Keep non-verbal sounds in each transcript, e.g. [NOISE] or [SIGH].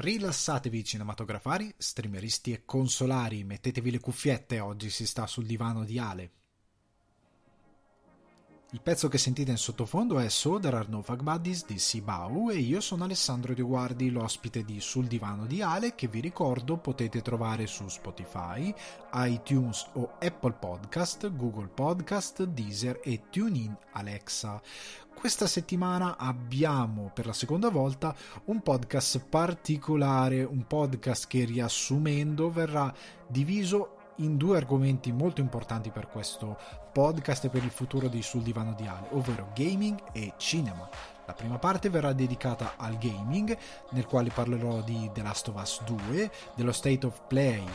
Rilassatevi cinematografari, streameristi e consolari, mettetevi le cuffiette, oggi si sta sul divano di Ale. Il pezzo che sentite in sottofondo è So There No Fuck Buddies di Sibau e io sono Alessandro Dioguardi, l'ospite di Sul Divano di Ale che vi ricordo potete trovare su Spotify, iTunes o Apple Podcast, Google Podcast, Deezer e TuneIn Alexa. Questa settimana abbiamo per la seconda volta un podcast particolare, un podcast che riassumendo verrà diviso in due argomenti molto importanti per questo podcast e per il futuro di Sul Divano di Ale, ovvero gaming e cinema. La prima parte verrà dedicata al gaming, nel quale parlerò di The Last of Us 2, dello State of Play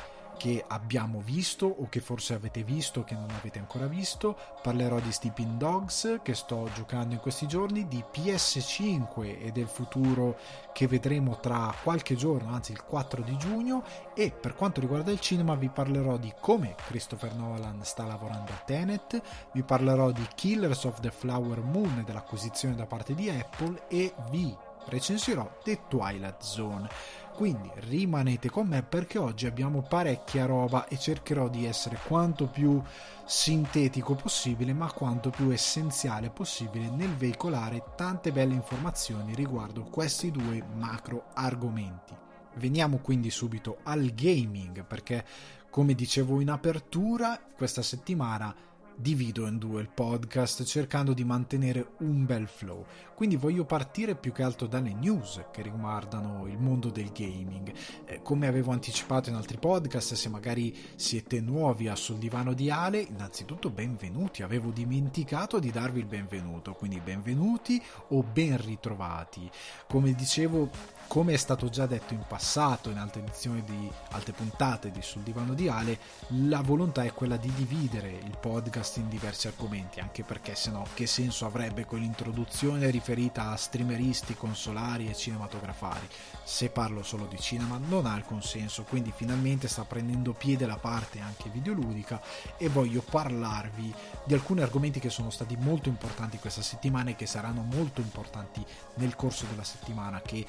che abbiamo visto o che forse avete visto che non avete ancora visto. Parlerò di Sleeping Dogs che sto giocando in questi giorni, di PS5 e del futuro che vedremo tra qualche giorno, anzi il 4 di giugno e per quanto riguarda il cinema vi parlerò di come Christopher Nolan sta lavorando a Tenet, vi parlerò di Killers of the Flower Moon e dell'acquisizione da parte di Apple e vi recensirò The Twilight Zone. Quindi rimanete con me perché oggi abbiamo parecchia roba e cercherò di essere quanto più sintetico possibile ma quanto più essenziale possibile nel veicolare tante belle informazioni riguardo questi due macro argomenti. Veniamo quindi subito al gaming perché come dicevo in apertura questa settimana divido in due il podcast cercando di mantenere un bel flow. Quindi voglio partire più che altro dalle news che riguardano il mondo del gaming. Eh, come avevo anticipato in altri podcast, se magari siete nuovi a sul divano di Ale, innanzitutto benvenuti. Avevo dimenticato di darvi il benvenuto, quindi benvenuti o ben ritrovati. Come dicevo, come è stato già detto in passato in altre edizioni di altre puntate di sul divano di Ale, la volontà è quella di dividere il podcast in diversi argomenti, anche perché se no che senso avrebbe quell'introduzione riferita a streameristi, consolari e cinematografari? Se parlo solo di cinema non ha alcun senso, quindi finalmente sta prendendo piede la parte anche videoludica e voglio parlarvi di alcuni argomenti che sono stati molto importanti questa settimana e che saranno molto importanti nel corso della settimana che,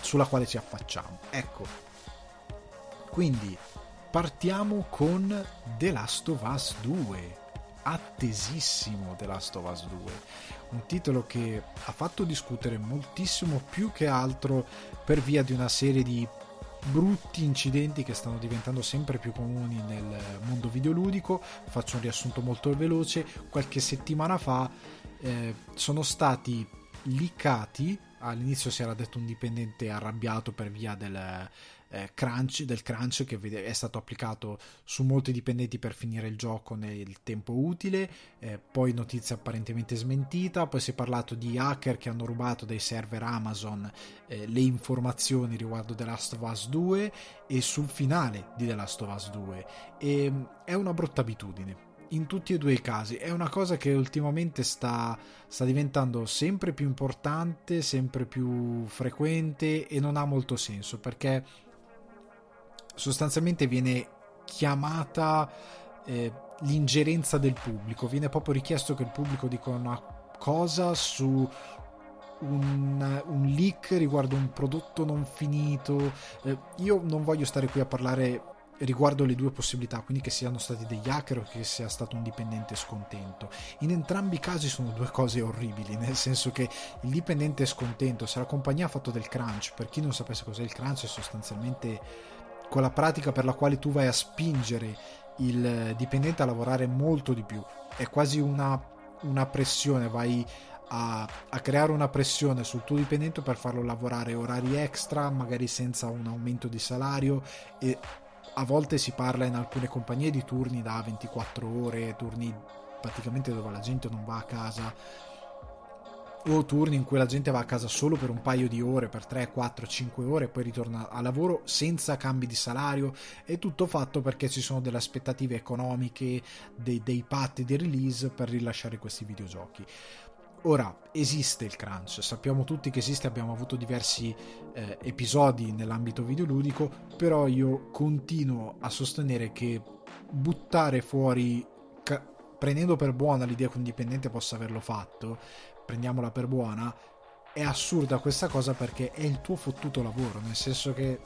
sulla quale ci affacciamo. Ecco, quindi partiamo con The Last of Us 2 attesissimo The Last of Us 2 un titolo che ha fatto discutere moltissimo più che altro per via di una serie di brutti incidenti che stanno diventando sempre più comuni nel mondo videoludico. Faccio un riassunto molto veloce. Qualche settimana fa eh, sono stati leakati all'inizio si era detto un dipendente arrabbiato per via del eh, crunch, del crunch che è stato applicato su molti dipendenti per finire il gioco nel tempo utile, eh, poi notizia apparentemente smentita, poi si è parlato di hacker che hanno rubato dai server Amazon eh, le informazioni riguardo The Last of Us 2 e sul finale di The Last of Us 2 e mm, è una brutta abitudine in tutti e due i casi. È una cosa che ultimamente sta, sta, diventando sempre più importante, sempre più frequente e non ha molto senso perché sostanzialmente viene chiamata eh, l'ingerenza del pubblico, viene proprio richiesto che il pubblico dica una cosa su un, un leak riguardo un prodotto non finito. Eh, io non voglio stare qui a parlare riguardo le due possibilità, quindi che siano stati degli hacker o che sia stato un dipendente scontento. In entrambi i casi sono due cose orribili, nel senso che il dipendente è scontento, se la compagnia ha fatto del crunch, per chi non sapesse cos'è il crunch è sostanzialmente quella pratica per la quale tu vai a spingere il dipendente a lavorare molto di più. È quasi una, una pressione, vai a, a, creare una pressione sul tuo dipendente per farlo lavorare orari extra, magari senza un aumento di salario e a volte si parla in alcune compagnie di turni da 24 ore, turni praticamente dove la gente non va a casa o turni in cui la gente va a casa solo per un paio di ore, per 3, 4, 5 ore e poi ritorna a lavoro senza cambi di salario. È tutto fatto perché ci sono delle aspettative economiche, dei, dei patti di release per rilasciare questi videogiochi. Ora, esiste il crunch, sappiamo tutti che esiste, abbiamo avuto diversi eh, episodi nell'ambito videoludico, però io continuo a sostenere che buttare fuori, ca- prendendo per buona l'idea che un dipendente possa averlo fatto, prendiamola per buona, è assurda questa cosa perché è il tuo fottuto lavoro, nel senso che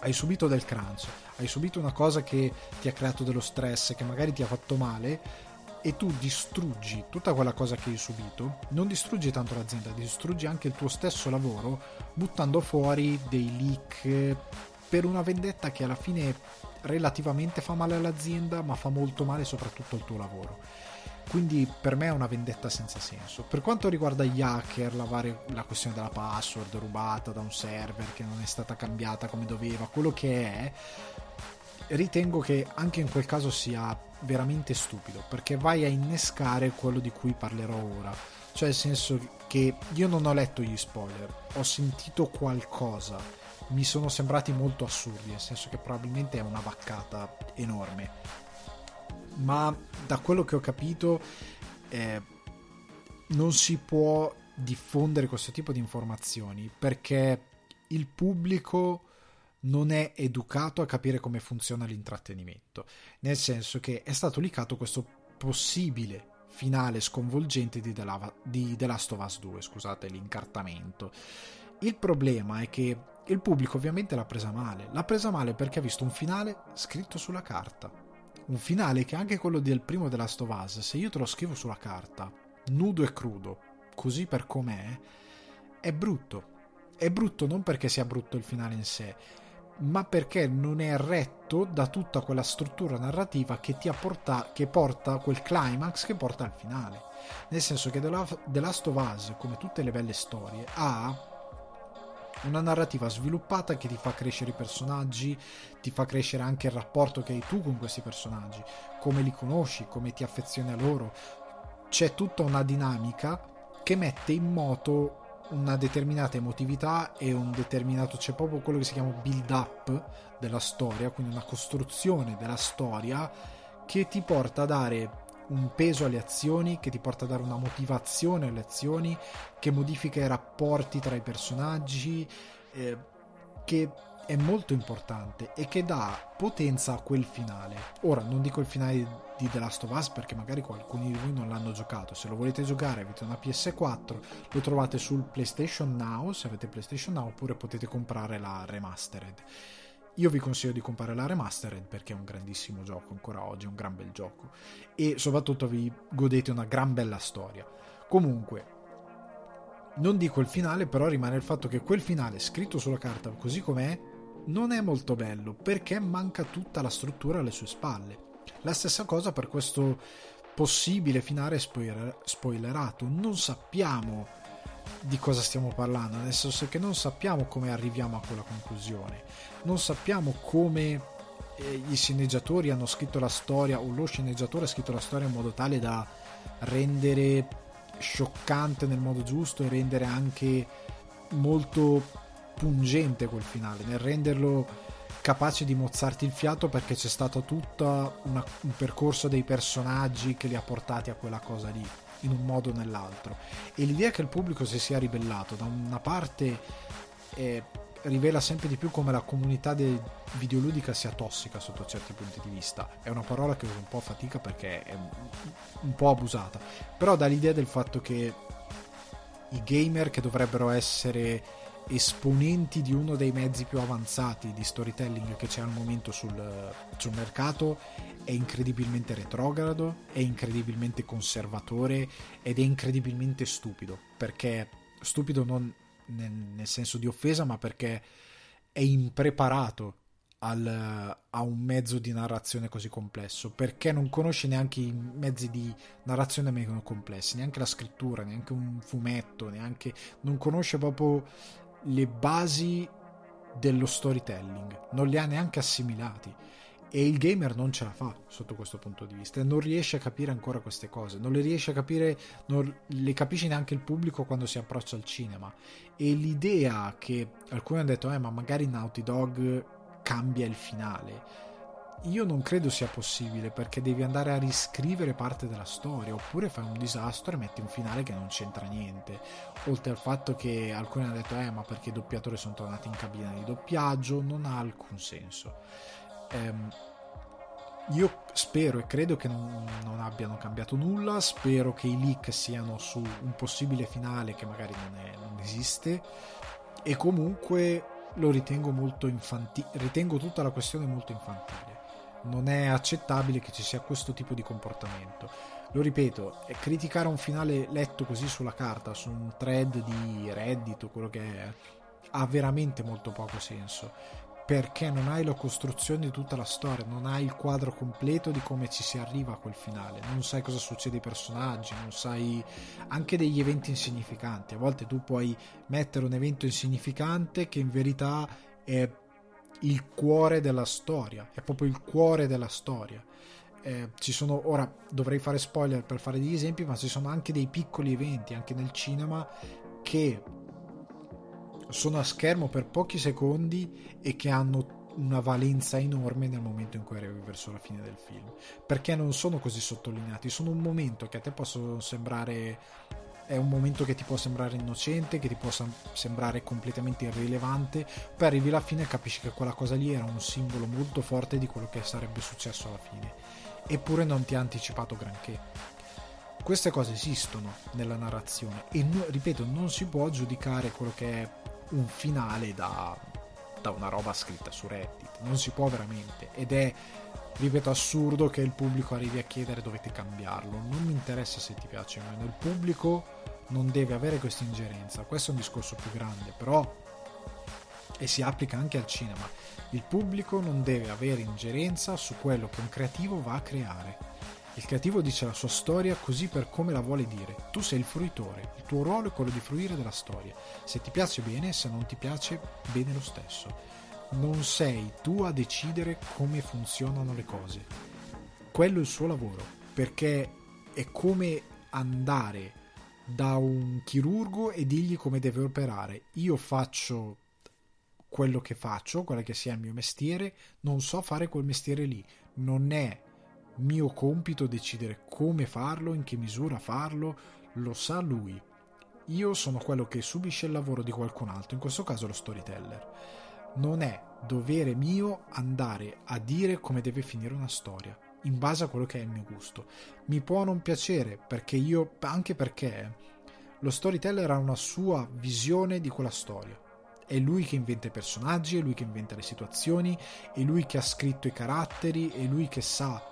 hai subito del crunch, hai subito una cosa che ti ha creato dello stress, che magari ti ha fatto male e tu distruggi tutta quella cosa che hai subito, non distruggi tanto l'azienda, distruggi anche il tuo stesso lavoro buttando fuori dei leak per una vendetta che alla fine relativamente fa male all'azienda, ma fa molto male soprattutto al tuo lavoro. Quindi per me è una vendetta senza senso. Per quanto riguarda gli hacker, la, varia, la questione della password rubata da un server che non è stata cambiata come doveva, quello che è, ritengo che anche in quel caso sia veramente stupido perché vai a innescare quello di cui parlerò ora. Cioè, nel senso che io non ho letto gli spoiler, ho sentito qualcosa, mi sono sembrati molto assurdi, nel senso che probabilmente è una vaccata enorme. Ma da quello che ho capito, eh, non si può diffondere questo tipo di informazioni perché il pubblico non è educato a capire come funziona l'intrattenimento, nel senso che è stato licato questo possibile finale sconvolgente di The, Lava, di The Last of Us 2, scusate l'incartamento. Il problema è che il pubblico ovviamente l'ha presa male, l'ha presa male perché ha visto un finale scritto sulla carta, un finale che anche quello del primo The Last of Us, se io te lo scrivo sulla carta, nudo e crudo, così per com'è, è brutto. È brutto non perché sia brutto il finale in sé, ma perché non è retto da tutta quella struttura narrativa che ti porta, che porta quel climax che porta al finale. Nel senso che The Last of Us, come tutte le belle storie, ha una narrativa sviluppata che ti fa crescere i personaggi, ti fa crescere anche il rapporto che hai tu con questi personaggi, come li conosci, come ti affezioni a loro. C'è tutta una dinamica che mette in moto una determinata emotività e un determinato c'è proprio quello che si chiama build up della storia, quindi una costruzione della storia che ti porta a dare un peso alle azioni, che ti porta a dare una motivazione alle azioni, che modifica i rapporti tra i personaggi, eh, che è molto importante e che dà potenza a quel finale. Ora, non dico il finale di The Last of Us perché magari alcuni di voi non l'hanno giocato. Se lo volete giocare avete una PS4, lo trovate sul PlayStation Now, se avete PlayStation Now, oppure potete comprare la remastered. Io vi consiglio di comprare la remastered perché è un grandissimo gioco ancora oggi, è un gran bel gioco e soprattutto vi godete una gran bella storia. Comunque, non dico il finale, però rimane il fatto che quel finale scritto sulla carta così com'è non è molto bello perché manca tutta la struttura alle sue spalle. La stessa cosa per questo possibile finale spoiler- spoilerato. Non sappiamo di cosa stiamo parlando, nel senso che non sappiamo come arriviamo a quella conclusione, non sappiamo come eh, i sceneggiatori hanno scritto la storia o lo sceneggiatore ha scritto la storia in modo tale da rendere scioccante nel modo giusto e rendere anche molto pungente quel finale, nel renderlo capace di mozzarti il fiato perché c'è stato tutto un percorso dei personaggi che li ha portati a quella cosa lì in un modo o nell'altro. E l'idea che il pubblico si sia ribellato da una parte eh, rivela sempre di più come la comunità videoludica sia tossica sotto certi punti di vista. È una parola che uso un po' fatica perché è un po' abusata. Però dà l'idea del fatto che i gamer che dovrebbero essere esponenti di uno dei mezzi più avanzati di storytelling che c'è al momento sul, sul mercato è incredibilmente retrogrado, è incredibilmente conservatore ed è incredibilmente stupido, perché stupido non nel, nel senso di offesa, ma perché è impreparato al, a un mezzo di narrazione così complesso, perché non conosce neanche i mezzi di narrazione meno complessi, neanche la scrittura, neanche un fumetto, neanche non conosce proprio le basi dello storytelling, non le ha neanche assimilati. E il gamer non ce la fa sotto questo punto di vista non riesce a capire ancora queste cose non le riesce a capire non le capisce neanche il pubblico quando si approccia al cinema. E l'idea che alcuni hanno detto eh ma magari Naughty Dog cambia il finale io non credo sia possibile perché devi andare a riscrivere parte della storia oppure fai un disastro e metti un finale che non c'entra niente. Oltre al fatto che alcuni hanno detto eh ma perché i doppiatori sono tornati in cabina di doppiaggio? Non ha alcun senso. Ehm, io spero e credo che non, non, abbiano cambiato nulla, spero che i leak siano su un possibile finale che magari non, è, non esiste e comunque lo ritengo molto infantile, ritengo tutta la questione molto infantile. Non è accettabile che ci sia questo tipo di comportamento. Lo ripeto, criticare un finale letto così sulla carta, su un thread di Reddit o quello che è, ha veramente molto poco senso perché non hai la costruzione di tutta la storia, non hai il quadro completo di come ci si arriva a quel finale, non sai cosa succede ai personaggi, non sai anche degli eventi insignificanti. A volte tu puoi mettere un evento insignificante che in verità è il cuore della storia, è proprio il cuore della storia. Eh, ci sono ora dovrei fare spoiler per fare degli esempi, ma ci sono anche dei piccoli eventi anche nel cinema che sono a schermo per pochi secondi e che hanno una valenza enorme nel momento in cui arrivi verso la fine del film perché non sono così sottolineati sono un momento che a te possono sembrare è un momento che ti può sembrare innocente che ti può sembrare completamente irrilevante poi arrivi alla fine e capisci che quella cosa lì era un simbolo molto forte di quello che sarebbe successo alla fine eppure non ti ha anticipato granché queste cose esistono nella narrazione e ripeto non si può giudicare quello che è un finale da, da una roba scritta su Reddit. Non si può veramente. Ed è, ripeto, assurdo che il pubblico arrivi a chiedere dovete cambiarlo. Non mi interessa se ti piace o meno. Il pubblico non deve avere questa ingerenza. Questo è un discorso più grande, però e si applica anche al cinema. Il pubblico non deve avere ingerenza su quello che un creativo va a creare. Il creativo dice la sua storia così per come la vuole dire. Tu sei il fruitore, il tuo ruolo è quello di fruire della storia. Se ti piace bene, se non ti piace, bene lo stesso. Non sei tu a decidere come funzionano le cose. Quello è il suo lavoro, perché è come andare da un chirurgo e dirgli come deve operare. Io faccio quello che faccio, quello che sia il mio mestiere, non so fare quel mestiere lì. Non è mio compito decidere come farlo, in che misura farlo, lo sa lui. Io sono quello che subisce il lavoro di qualcun altro, in questo caso lo storyteller. Non è dovere mio andare a dire come deve finire una storia, in base a quello che è il mio gusto. Mi può non piacere, perché io, anche perché lo storyteller ha una sua visione di quella storia. È lui che inventa i personaggi, è lui che inventa le situazioni, è lui che ha scritto i caratteri, è lui che sa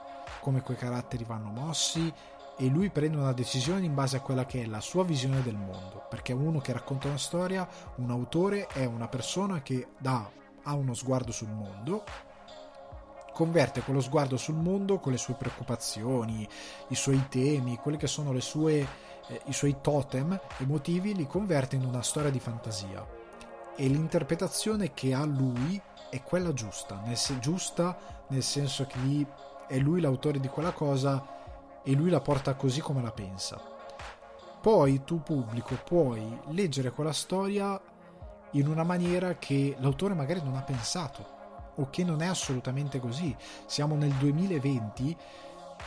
come quei caratteri vanno mossi e lui prende una decisione in base a quella che è la sua visione del mondo, perché uno che racconta una storia, un autore è una persona che dà, ha uno sguardo sul mondo, converte quello sguardo sul mondo con le sue preoccupazioni, i suoi temi, quelli che sono sue, eh, i suoi totem emotivi, li converte in una storia di fantasia. E l'interpretazione che ha lui è quella giusta, nel, giusta nel senso che è lui l'autore di quella cosa e lui la porta così come la pensa. Poi tu pubblico puoi leggere quella storia in una maniera che l'autore magari non ha pensato o che non è assolutamente così. Siamo nel 2020,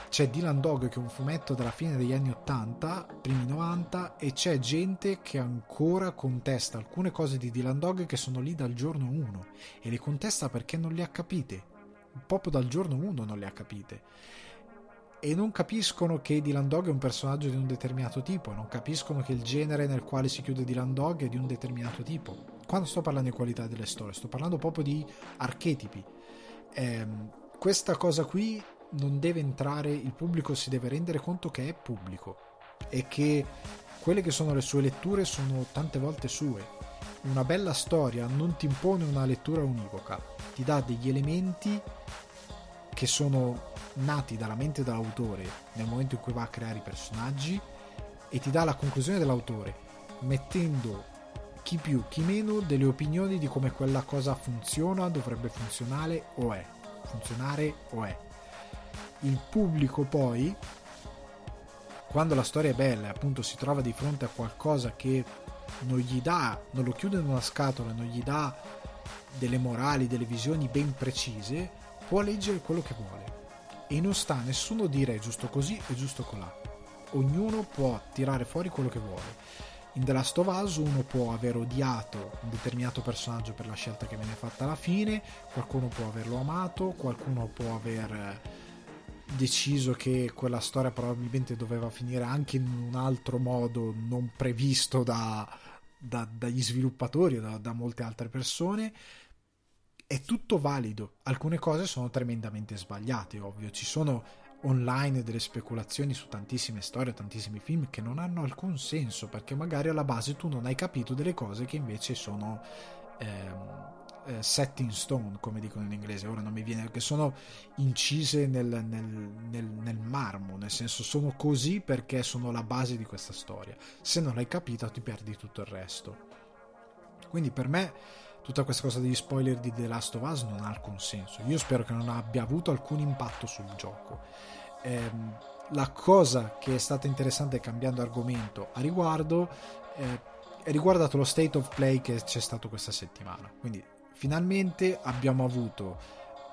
c'è Dylan Dog che è un fumetto della fine degli anni 80, primi 90 e c'è gente che ancora contesta alcune cose di Dylan Dog che sono lì dal giorno 1 e le contesta perché non le ha capite proprio dal giorno 1 non le ha capite e non capiscono che Dylan Dog è un personaggio di un determinato tipo, non capiscono che il genere nel quale si chiude Dylan Dog è di un determinato tipo. Quando sto parlando di qualità delle storie, sto parlando proprio di archetipi. Eh, questa cosa qui non deve entrare, il pubblico si deve rendere conto che è pubblico e che quelle che sono le sue letture sono tante volte sue. Una bella storia non ti impone una lettura univoca, ti dà degli elementi che sono nati dalla mente dell'autore nel momento in cui va a creare i personaggi e ti dà la conclusione dell'autore mettendo chi più chi meno delle opinioni di come quella cosa funziona, dovrebbe funzionare o è, funzionare o è. Il pubblico poi quando la storia è bella e appunto si trova di fronte a qualcosa che non gli dà, non lo chiude in una scatola, non gli dà delle morali, delle visioni ben precise, può leggere quello che vuole e non sta a nessuno dire giusto così e giusto colà. Ognuno può tirare fuori quello che vuole. In The Last of Us uno può aver odiato un determinato personaggio per la scelta che viene fatta alla fine, qualcuno può averlo amato, qualcuno può aver deciso che quella storia probabilmente doveva finire anche in un altro modo non previsto da, da, dagli sviluppatori o da, da molte altre persone è tutto valido. Alcune cose sono tremendamente sbagliate, ovvio. Ci sono online delle speculazioni su tantissime storie, tantissimi film che non hanno alcun senso perché magari alla base tu non hai capito delle cose che invece sono ehm, eh, set in stone, come dicono in inglese, ora non mi viene, che sono incise nel, nel, nel, nel, marmo, nel senso sono così perché sono la base di questa storia. Se non l'hai capita ti perdi tutto il resto. Quindi per me tutta questa cosa degli spoiler di The Last of Us non ha alcun senso. Io spero che non abbia avuto alcun impatto sul gioco. Ehm, la cosa che è stata interessante cambiando argomento a riguardo eh, è riguardato lo state of play che c'è stato questa settimana. Quindi finalmente abbiamo avuto,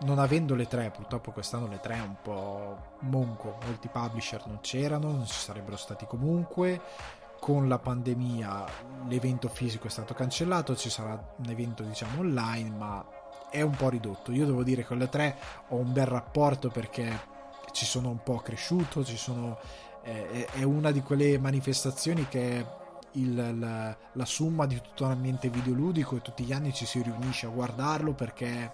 non avendo le tre, purtroppo quest'anno le tre è un po' monco, molti publisher non c'erano, non ci sarebbero stati comunque. Con la pandemia l'evento fisico è stato cancellato, ci sarà un evento diciamo online, ma è un po' ridotto. Io devo dire che con le tre ho un bel rapporto perché ci sono un po' cresciuto, ci sono, eh, è una di quelle manifestazioni che il, la, la somma di tutto l'ambiente videoludico e tutti gli anni ci si riunisce a guardarlo perché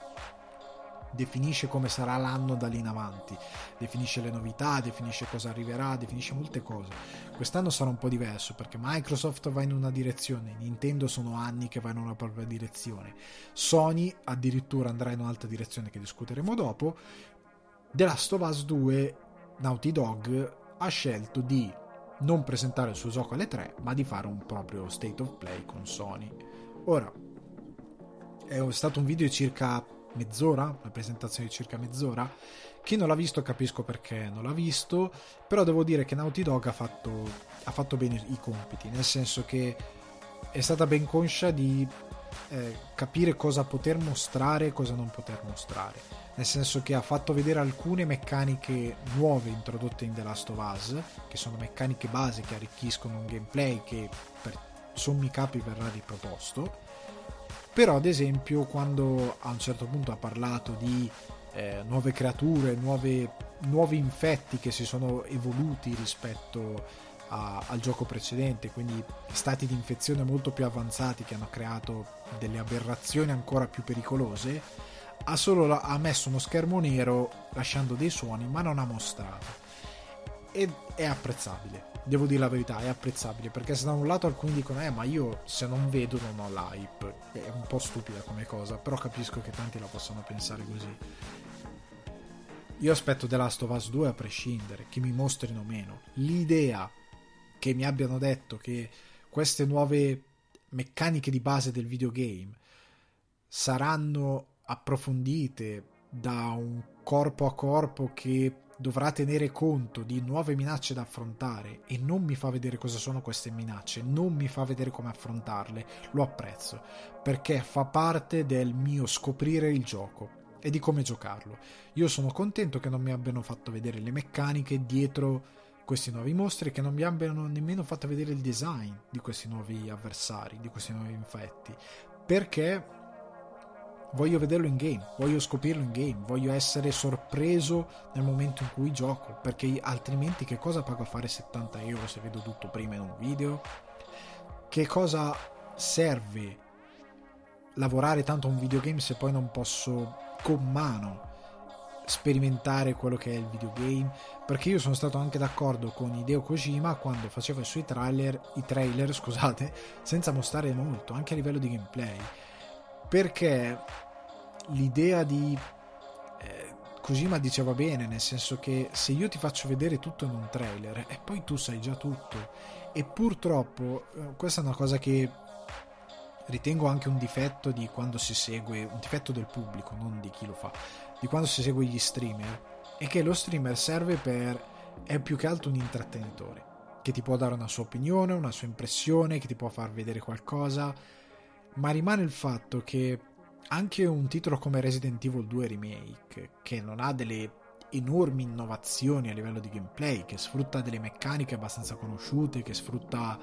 definisce come sarà l'anno da lì in avanti, definisce le novità, definisce cosa arriverà, definisce molte cose. Quest'anno sarà un po' diverso perché Microsoft va in una direzione, Nintendo sono anni che va in una propria direzione, Sony addirittura andrà in un'altra direzione che discuteremo dopo. The Last of Us 2 Naughty Dog ha scelto di non presentare il suo gioco alle 3, ma di fare un proprio state of play con Sony. Ora, è stato un video di circa mezz'ora, una presentazione di circa mezz'ora. Chi non l'ha visto capisco perché non l'ha visto, però devo dire che Naughty Dog ha fatto, ha fatto bene i compiti, nel senso che è stata ben conscia di eh, capire cosa poter mostrare e cosa non poter mostrare nel senso che ha fatto vedere alcune meccaniche nuove introdotte in The Last of Us, che sono meccaniche base che arricchiscono un gameplay che per sommi capi verrà riproposto. Però, ad esempio, quando a un certo punto ha parlato di eh, nuove creature, nuove, nuovi infetti che si sono evoluti rispetto a, al gioco precedente, quindi stati di infezione molto più avanzati che hanno creato delle aberrazioni ancora più pericolose, ha solo ha messo uno schermo nero lasciando dei suoni ma non ha mostrato. Ed è apprezzabile devo dire la verità è apprezzabile perché se da un lato alcuni dicono eh ma io se non vedo non ho l'hype è un po' stupida come cosa però capisco che tanti la possono pensare così. Io aspetto The Last of Us 2 a prescindere che mi mostrino meno. L'idea che mi abbiano detto che queste nuove meccaniche di base del videogame saranno approfondite da un corpo a corpo che dovrà tenere conto di nuove minacce da affrontare e non mi fa vedere cosa sono queste minacce, non mi fa vedere come affrontarle, lo apprezzo, perché fa parte del mio scoprire il gioco e di come giocarlo. Io sono contento che non mi abbiano fatto vedere le meccaniche dietro questi nuovi mostri che non mi abbiano nemmeno fatto vedere il design di questi nuovi avversari, di questi nuovi infetti, perché voglio vederlo in game, voglio scoprirlo in game, voglio essere sorpreso nel momento in cui gioco, perché altrimenti che cosa pago a fare 70 euro se vedo tutto prima in un video? Che cosa serve lavorare tanto a un videogame se poi non posso con mano sperimentare quello che è il videogame? Perché io sono stato anche d'accordo con Hideo Kojima quando faceva i suoi trailer, i trailer, scusate, senza mostrare molto, anche a livello di gameplay perché l'idea di eh, Kojima diceva bene, nel senso che se io ti faccio vedere tutto in un trailer e poi tu sai già tutto e purtroppo eh, questa è una cosa che ritengo anche un difetto di quando si segue, un difetto del pubblico, non di chi lo fa, di quando si segue gli streamer, è che lo streamer serve per, è più che altro un intrattenitore, che ti può dare una sua opinione, una sua impressione, che ti può far vedere qualcosa, ma rimane il fatto che anche un titolo come Resident Evil 2 Remake, che non ha delle enormi innovazioni a livello di gameplay, che sfrutta delle meccaniche abbastanza conosciute, che sfrutta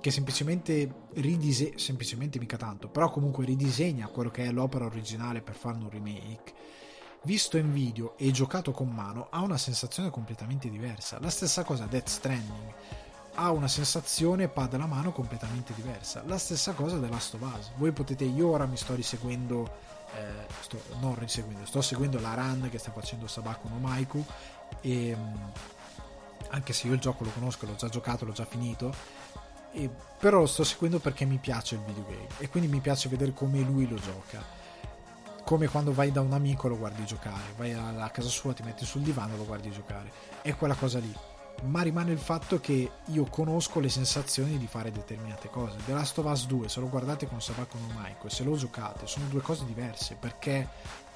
che semplicemente ridisegna, semplicemente mica tanto, però comunque ridisegna quello che è l'opera originale per farne un remake. visto in video e giocato con mano ha una sensazione completamente diversa. La stessa cosa Death Stranding ha una sensazione pad alla mano completamente diversa. La stessa cosa The Last. Voi potete, io ora mi sto riseguendo, eh, sto, non riseguendo, sto seguendo la run che sta facendo Sabako no Maiku e mm, anche se io il gioco lo conosco, l'ho già giocato, l'ho già finito, e, però lo sto seguendo perché mi piace il videogame e quindi mi piace vedere come lui lo gioca come quando vai da un amico lo guardi giocare, vai a, casa sua, ti metti sul divano e lo guardi giocare. È quella cosa lì. Ma rimane il fatto che io conosco le sensazioni di fare determinate cose. The Last of Us 2, se lo guardate con Sabako no Maiko e se lo giocate, sono due cose diverse perché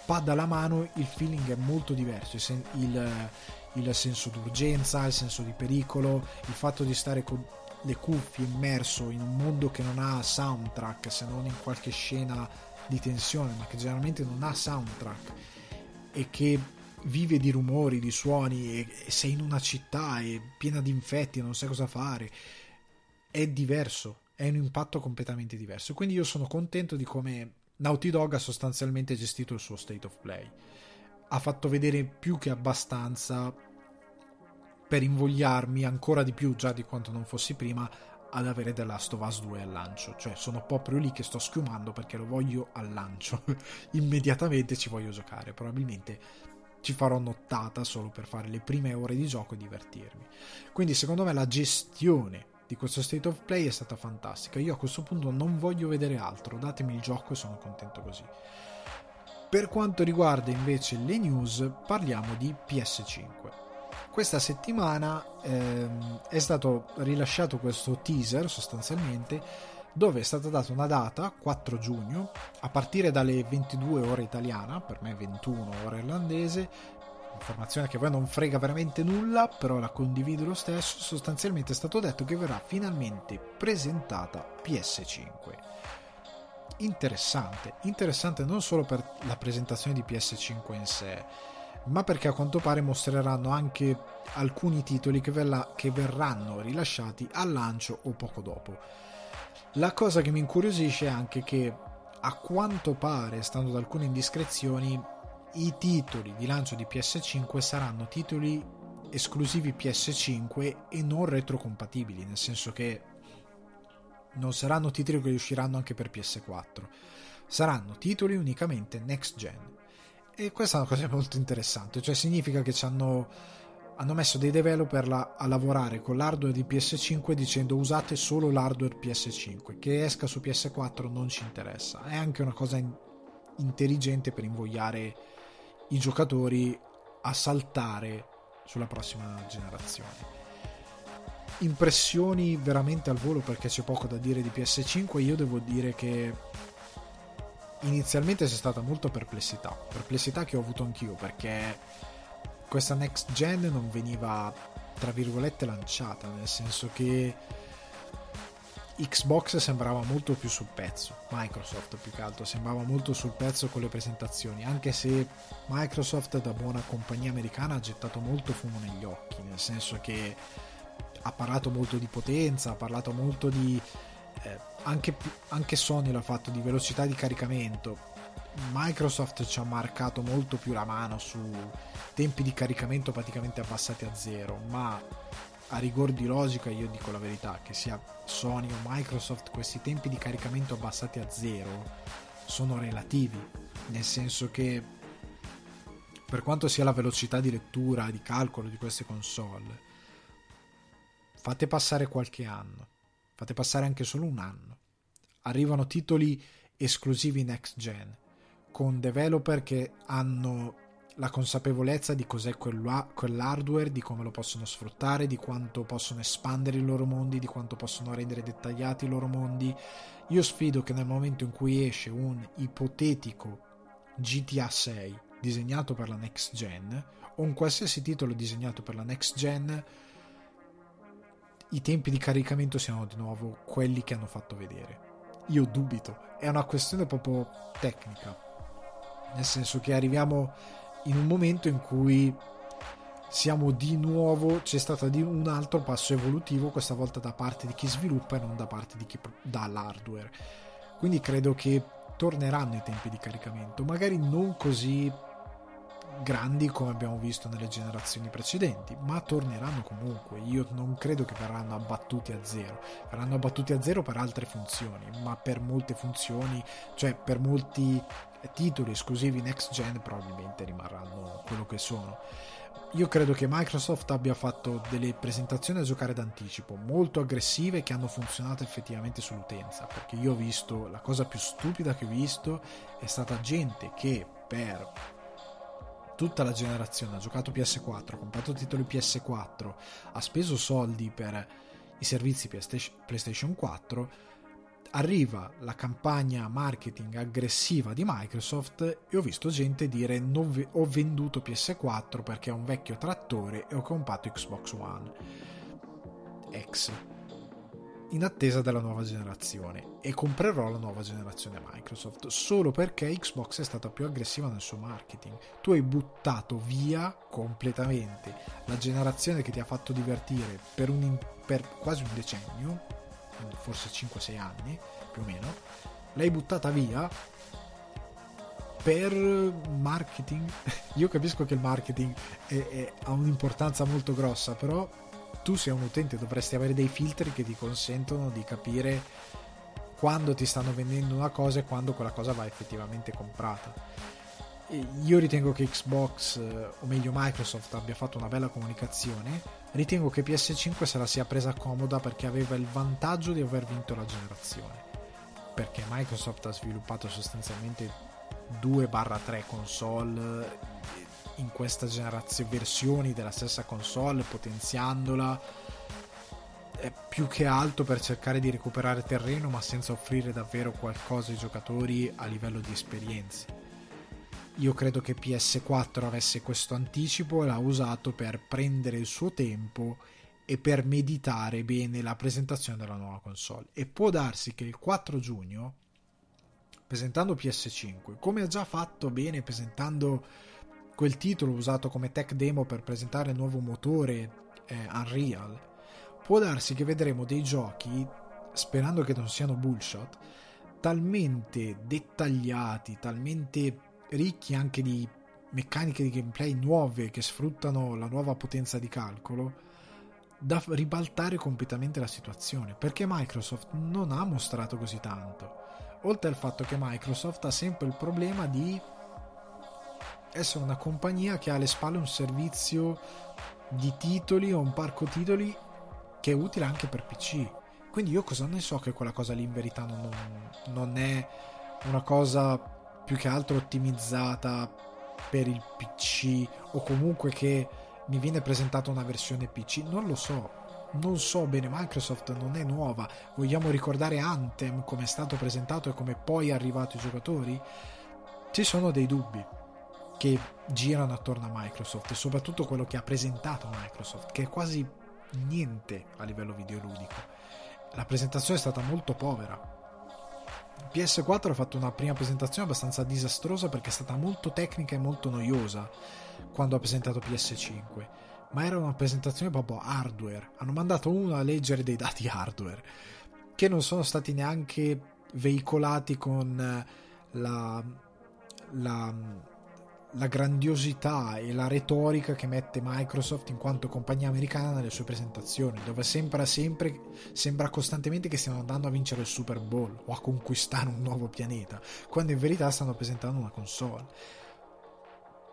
pad alla mano il feeling è molto diverso. Il, il, il senso d'urgenza, il senso di pericolo, il fatto di stare con le cuffie immerso in un mondo che non ha soundtrack se non in qualche scena di tensione, ma che generalmente non ha soundtrack e che vive di rumori, di suoni e, sei in una città e piena di infetti e non sai cosa fare, è diverso, è un impatto completamente diverso. Quindi io sono contento di come Naughty Dog ha sostanzialmente gestito il suo state of play. Ha fatto vedere più che abbastanza per invogliarmi ancora di più già di quanto non fossi prima ad avere The Last of Us 2 al lancio. Cioè, sono proprio lì che sto schiumando perché lo voglio al lancio. [LAUGHS] Immediatamente ci voglio giocare. Probabilmente ci farò nottata solo per fare le prime ore di gioco e divertirmi. Quindi, secondo me, la gestione di questo state of play è stata fantastica. Io a questo punto non voglio vedere altro. Datemi il gioco e sono contento così. Per quanto riguarda invece le news, parliamo di PS5 questa settimana ehm, è stato rilasciato questo teaser sostanzialmente dove è stata data una data 4 giugno a partire dalle 22 ore italiana per me 21 ore irlandese informazione che a voi non frega veramente nulla però la condivido lo stesso sostanzialmente è stato detto che verrà finalmente presentata PS5 interessante interessante non solo per la presentazione di PS5 in sé ma perché a quanto pare mostreranno anche alcuni titoli che, verrà, che verranno rilasciati al lancio o poco dopo. La cosa che mi incuriosisce è anche che a quanto pare, stando ad alcune indiscrezioni, i titoli di lancio di PS5 saranno titoli esclusivi PS5 e non retrocompatibili, nel senso che non saranno titoli che usciranno anche per PS4, saranno titoli unicamente next gen. E questa è una cosa [LAUGHS] molto interessante, cioè significa che ci hanno, hanno messo dei developer a lavorare con l'hardware di PS5 dicendo usate solo l'hardware PS5, che esca su PS4 non ci interessa. È anche una cosa in, intelligente per invogliare i giocatori a saltare sulla prossima generazione. Impressioni veramente al volo perché c'è poco da dire di PS5, io devo dire che inizialmente c'è stata molta perplessità, perplessità che ho avuto anch'io perché questa next gen non veniva tra virgolette lanciata, nel senso che Xbox sembrava molto più sul pezzo, Microsoft più che altro sembrava molto sul pezzo con le presentazioni, anche se Microsoft da buona compagnia americana ha gettato molto fumo negli occhi, nel senso che ha parlato molto di potenza, ha parlato molto di eh, anche, anche Sony l'ha fatto di velocità di caricamento. Microsoft ci ha marcato molto più la mano su tempi di caricamento praticamente abbassati a zero, ma a rigor di logica io dico la verità, che sia Sony o Microsoft questi tempi di caricamento abbassati a zero sono relativi, nel senso che per quanto sia la velocità di lettura, di calcolo di queste console, fate passare qualche anno fate passare anche solo un anno. Arrivano titoli esclusivi next gen, con developer che hanno la consapevolezza di cos'è quell'hardware, di come lo possono sfruttare, di quanto possono espandere i loro mondi, di quanto possono rendere dettagliati i loro mondi. Io sfido che nel momento in cui esce un ipotetico GTA 6 disegnato per la next gen, o un qualsiasi titolo disegnato per la next gen, i tempi di caricamento siano di nuovo quelli che hanno fatto vedere. Io dubito, è una questione proprio tecnica, nel senso che arriviamo in un momento in cui siamo di nuovo, c'è stato un altro passo evolutivo, questa volta da parte di chi sviluppa e non da parte di chi dà l'hardware. Quindi credo che torneranno i tempi di caricamento, magari non così grandi come abbiamo visto nelle generazioni precedenti, ma torneranno comunque. Io non credo che verranno abbattuti a zero. Verranno abbattuti a zero per altre funzioni, ma per molte funzioni, cioè per molti titoli esclusivi next gen probabilmente rimarranno quello che sono. Io credo che Microsoft abbia fatto delle presentazioni a giocare d'anticipo molto aggressive che hanno funzionato effettivamente sull'utenza, perché io ho visto la cosa più stupida che ho visto è stata gente che per tutta la generazione ha giocato PS4, ha comprato titoli PS4, ha speso soldi per i servizi PlayStation 4, arriva la campagna marketing aggressiva di Microsoft e ho visto gente dire v- ho venduto PS4 perché è un vecchio trattore e ho comprato Xbox One X in attesa della nuova generazione e comprerò la nuova generazione Microsoft solo perché Xbox è stata più aggressiva nel suo marketing. Tu hai buttato via completamente la generazione che ti ha fatto divertire per, un, per quasi un decennio, forse 5-6 anni più o meno, l'hai buttata via per marketing. [LAUGHS] Io capisco che il marketing è, è, ha un'importanza molto grossa, però tu sei un utente dovresti avere dei filtri che ti consentono di capire quando ti stanno vendendo una cosa e quando quella cosa va effettivamente comprata. Io ritengo che Xbox, eh, o meglio Microsoft, abbia fatto una bella comunicazione. Ritengo che PS5 se la sia presa comoda perché aveva il vantaggio di aver vinto la generazione. Perché Microsoft ha sviluppato sostanzialmente 2-3 console in questa generazione versioni della stessa console potenziandola è più che altro per cercare di recuperare terreno ma senza offrire davvero qualcosa ai giocatori a livello di esperienze. Io credo che PS4 avesse questo anticipo e l'ha usato per prendere il suo tempo e per meditare bene la presentazione della nuova console. E può darsi che il 4 giugno presentando PS5 come ha già fatto bene presentando quel titolo usato come tech demo per presentare il nuovo motore eh, Unreal, può darsi che vedremo dei giochi, sperando che non siano bullshot, talmente dettagliati, talmente ricchi anche di meccaniche di gameplay nuove che sfruttano la nuova potenza di calcolo, da ribaltare completamente la situazione, perché Microsoft non ha mostrato così tanto. Oltre al fatto che Microsoft ha sempre il problema di essere una compagnia che ha alle spalle un servizio di titoli o un parco titoli che è utile anche per PC. Quindi io cosa ne so che quella cosa lì in verità non, non è una cosa più che altro ottimizzata per il PC o comunque che mi viene presentata una versione PC. Non lo so. Non so bene, Microsoft non è nuova. Vogliamo ricordare Anthem come è stato presentato e come poi è arrivato ai giocatori? Ci sono dei dubbi che girano attorno a Microsoft e soprattutto quello che ha presentato Microsoft, che è quasi niente a livello videoludico. La presentazione è stata molto povera. PS4 ha fatto una prima presentazione abbastanza disastrosa perché è stata molto tecnica e molto noiosa quando ha presentato PS5, ma era una presentazione proprio hardware. Hanno mandato uno a leggere dei dati hardware che non sono stati neanche veicolati con la, la la grandiosità e la retorica che mette Microsoft in quanto compagnia americana nelle sue presentazioni, dove sembra sempre sembra costantemente che stiano andando a vincere il Super Bowl o a conquistare un nuovo pianeta, quando in verità stanno presentando una console.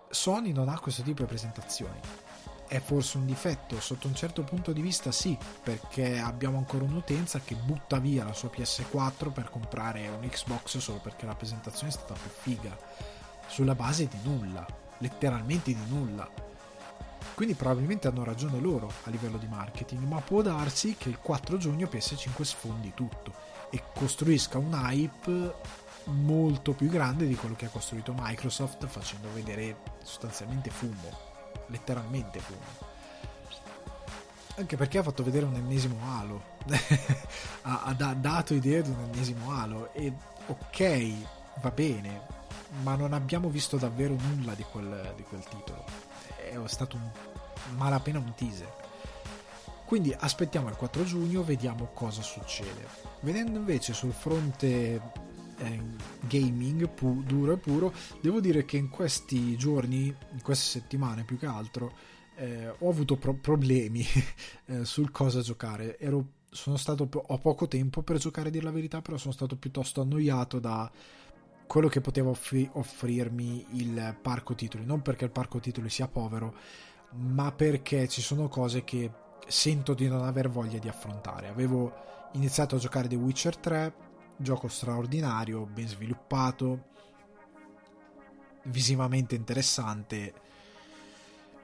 Sony non ha questo tipo di presentazioni. È forse un difetto? Sotto un certo punto di vista sì, perché abbiamo ancora un'utenza che butta via la sua PS4 per comprare un Xbox solo perché la presentazione è stata più figa sulla base di nulla, letteralmente di nulla. Quindi probabilmente hanno ragione loro a livello di marketing, ma può darsi che il 4 giugno PS5 sfondi tutto e costruisca un hype molto più grande di quello che ha costruito Microsoft facendo vedere sostanzialmente fumo, letteralmente fumo. Anche perché ha fatto vedere un ennesimo Halo, [LAUGHS] ha, ha dato idea di un ennesimo Halo e ok, va bene, ma non abbiamo visto davvero nulla di quel, di quel titolo. È stato un, malapena un teaser. Quindi aspettiamo il 4 giugno, vediamo cosa succede. Vedendo invece sul fronte eh, gaming pu- duro e puro, devo dire che in questi giorni, in queste settimane più che altro, eh, ho avuto pro- problemi [LAUGHS] eh, sul cosa giocare. Ero, sono stato, ho poco tempo per giocare, a dire la verità, però sono stato piuttosto annoiato da quello che poteva offri- offrirmi il parco titoli. Non perché il parco titoli sia povero, ma perché ci sono cose che sento di non aver voglia di affrontare. Avevo iniziato a giocare The Witcher 3, gioco straordinario, ben sviluppato, visivamente interessante,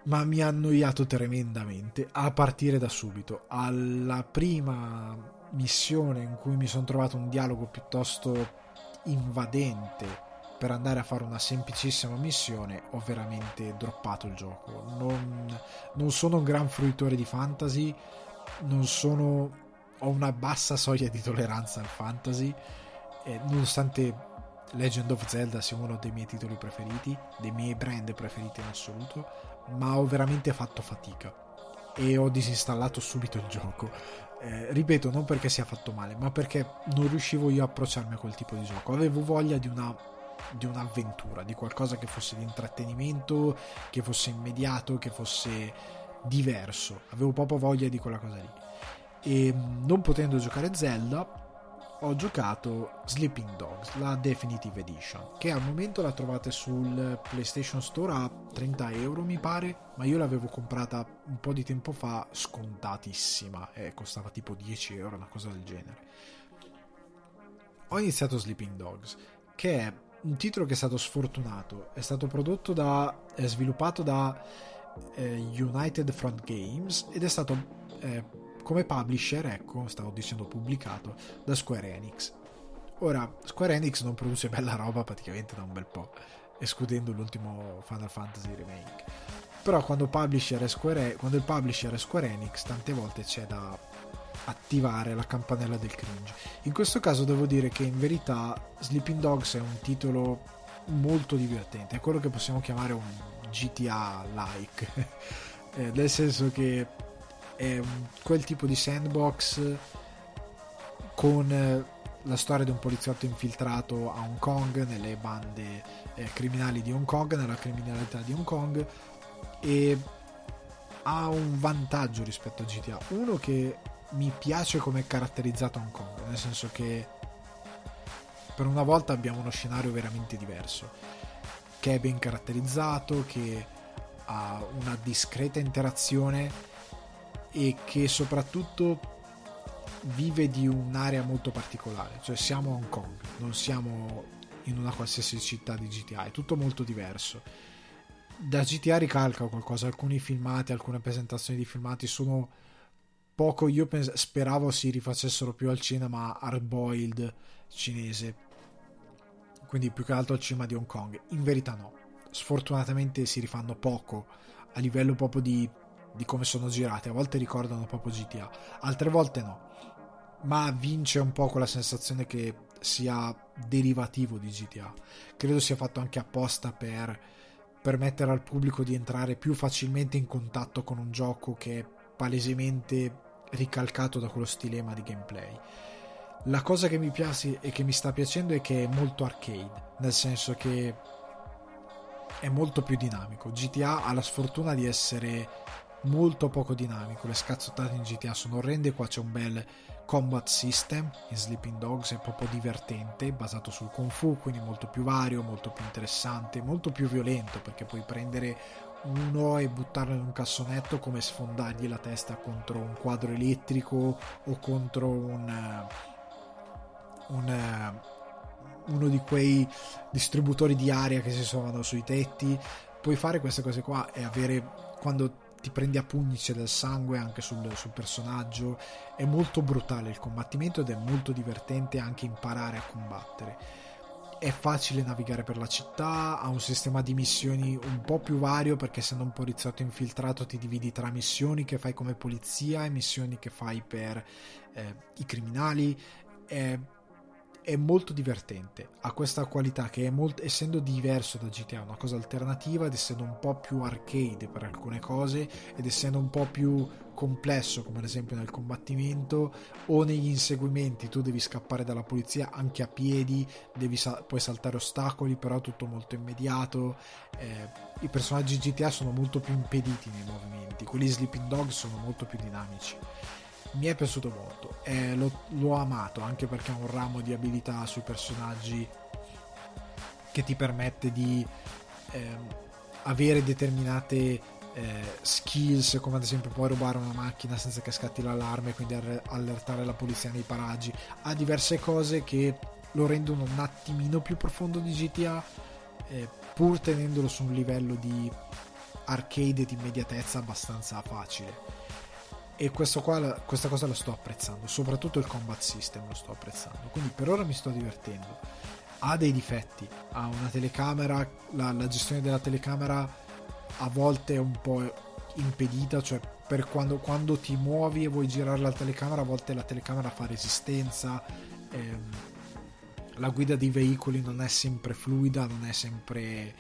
ma mi ha annoiato tremendamente a partire da subito. Alla prima missione in cui mi sono trovato un dialogo piuttosto invadente per andare a fare una semplicissima missione ho veramente droppato il gioco. Non, non sono un gran fruitore di fantasy non sono ho una bassa soglia di tolleranza al fantasy eh, nonostante Legend of Zelda sia uno dei miei titoli preferiti dei miei brand preferiti in assoluto ma ho veramente fatto fatica e ho disinstallato subito il gioco eh, ripeto, non perché sia fatto male, ma perché non riuscivo io a approcciarmi a quel tipo di gioco. Avevo voglia di una di un'avventura, di qualcosa che fosse di intrattenimento, che fosse immediato, che fosse diverso. Avevo proprio voglia di quella cosa lì. E non potendo giocare Zelda, ho giocato Sleeping Dogs, la Definitive Edition, che al momento la trovate sul PlayStation Store a 30 euro mi pare, ma io l'avevo comprata un po' di tempo fa scontatissima e costava tipo 10 euro, una cosa del genere. Ho iniziato Sleeping Dogs, che è un titolo che è stato sfortunato, è stato prodotto da, è sviluppato da eh, United Front Games ed è stato eh, come publisher, ecco, stavo dicendo pubblicato da Square Enix. Ora, Square Enix non produce bella roba praticamente da un bel po', escludendo l'ultimo Final Fantasy Remake. Però quando, Square, quando il publisher è Square Enix, tante volte c'è da attivare la campanella del cringe. In questo caso devo dire che in verità Sleeping Dogs è un titolo molto divertente, è quello che possiamo chiamare un GTA-like, [LAUGHS] eh, nel senso che è quel tipo di sandbox con eh, la storia di un poliziotto infiltrato a Hong Kong, nelle bande eh, criminali di Hong Kong, nella criminalità di Hong Kong e ha un vantaggio rispetto a GTA. Uno che mi piace come è caratterizzato Hong Kong, nel senso che per una volta abbiamo uno scenario veramente diverso, che è ben caratterizzato, che ha una discreta interazione e che soprattutto vive di un'area molto particolare, cioè siamo a Hong Kong, non siamo in una qualsiasi città di GTA, è tutto molto diverso. Da GTA ricalca qualcosa, alcuni filmati, alcune presentazioni di filmati sono poco, io pens- speravo si rifacessero più al cinema hardboiled cinese, quindi più che altro al cinema di Hong Kong. In verità no, sfortunatamente si rifanno poco a livello proprio di di come sono girate. A volte ricordano proprio GTA, altre volte no. Ma vince un po' quella sensazione che sia derivativo di GTA. Credo sia fatto anche apposta per permettere al pubblico di entrare più facilmente in contatto con un gioco che è palesemente ricalcato da quello stilema di gameplay. La cosa che mi piace e che mi sta piacendo è che è molto arcade, nel senso che è molto più dinamico. GTA ha la sfortuna di essere molto poco dinamico. Le scazzottate in GTA sono orrende. Qua c'è un bel combat system in Sleeping Dogs, è proprio divertente, basato sul kung fu, quindi molto più vario, molto più interessante, molto più violento perché puoi prendere uno e buttarlo in un cassonetto come sfondargli la testa contro un quadro elettrico o contro un, un uno di quei distributori di aria che si trovano sui tetti. Puoi fare queste cose qua e avere quando ti prendi a pugni c'è del sangue anche sul, sul, personaggio è molto brutale il combattimento ed è molto divertente anche imparare a combattere. È facile navigare per la città ha un sistema di missioni un po' più vario perché essendo un poliziotto infiltrato ti dividi tra missioni che fai come polizia e missioni che fai per eh, i criminali. È, è molto divertente, ha questa qualità che molto, essendo diverso da GTA, una cosa alternativa ed essendo un po' più arcade per alcune cose ed essendo un po' più complesso come ad esempio nel combattimento o negli inseguimenti tu devi scappare dalla polizia anche a piedi devi sa- puoi saltare ostacoli però tutto molto immediato eh, i personaggi GTA sono molto più impediti nei movimenti quelli Sleeping Dog sono molto più dinamici mi è piaciuto molto e l'ho, l'ho amato anche perché ha un ramo di abilità sui personaggi che ti permette di eh, avere determinate eh, skills come ad esempio puoi rubare una macchina senza che scatti l'allarme quindi allertare la polizia nei paraggi. Ha diverse cose che lo rendono un attimino più profondo di GTA eh, pur tenendolo su un livello di arcade e di immediatezza abbastanza facile e qua, questa cosa la sto apprezzando soprattutto il combat system lo sto apprezzando. Quindi per ora mi sto divertendo. Ha dei difetti ha una telecamera la, la gestione della telecamera a volte è un po' impedita cioè per quando, quando, ti muovi e vuoi girare la telecamera a volte la telecamera fa resistenza ehm, la guida dei veicoli non è sempre fluida non è sempre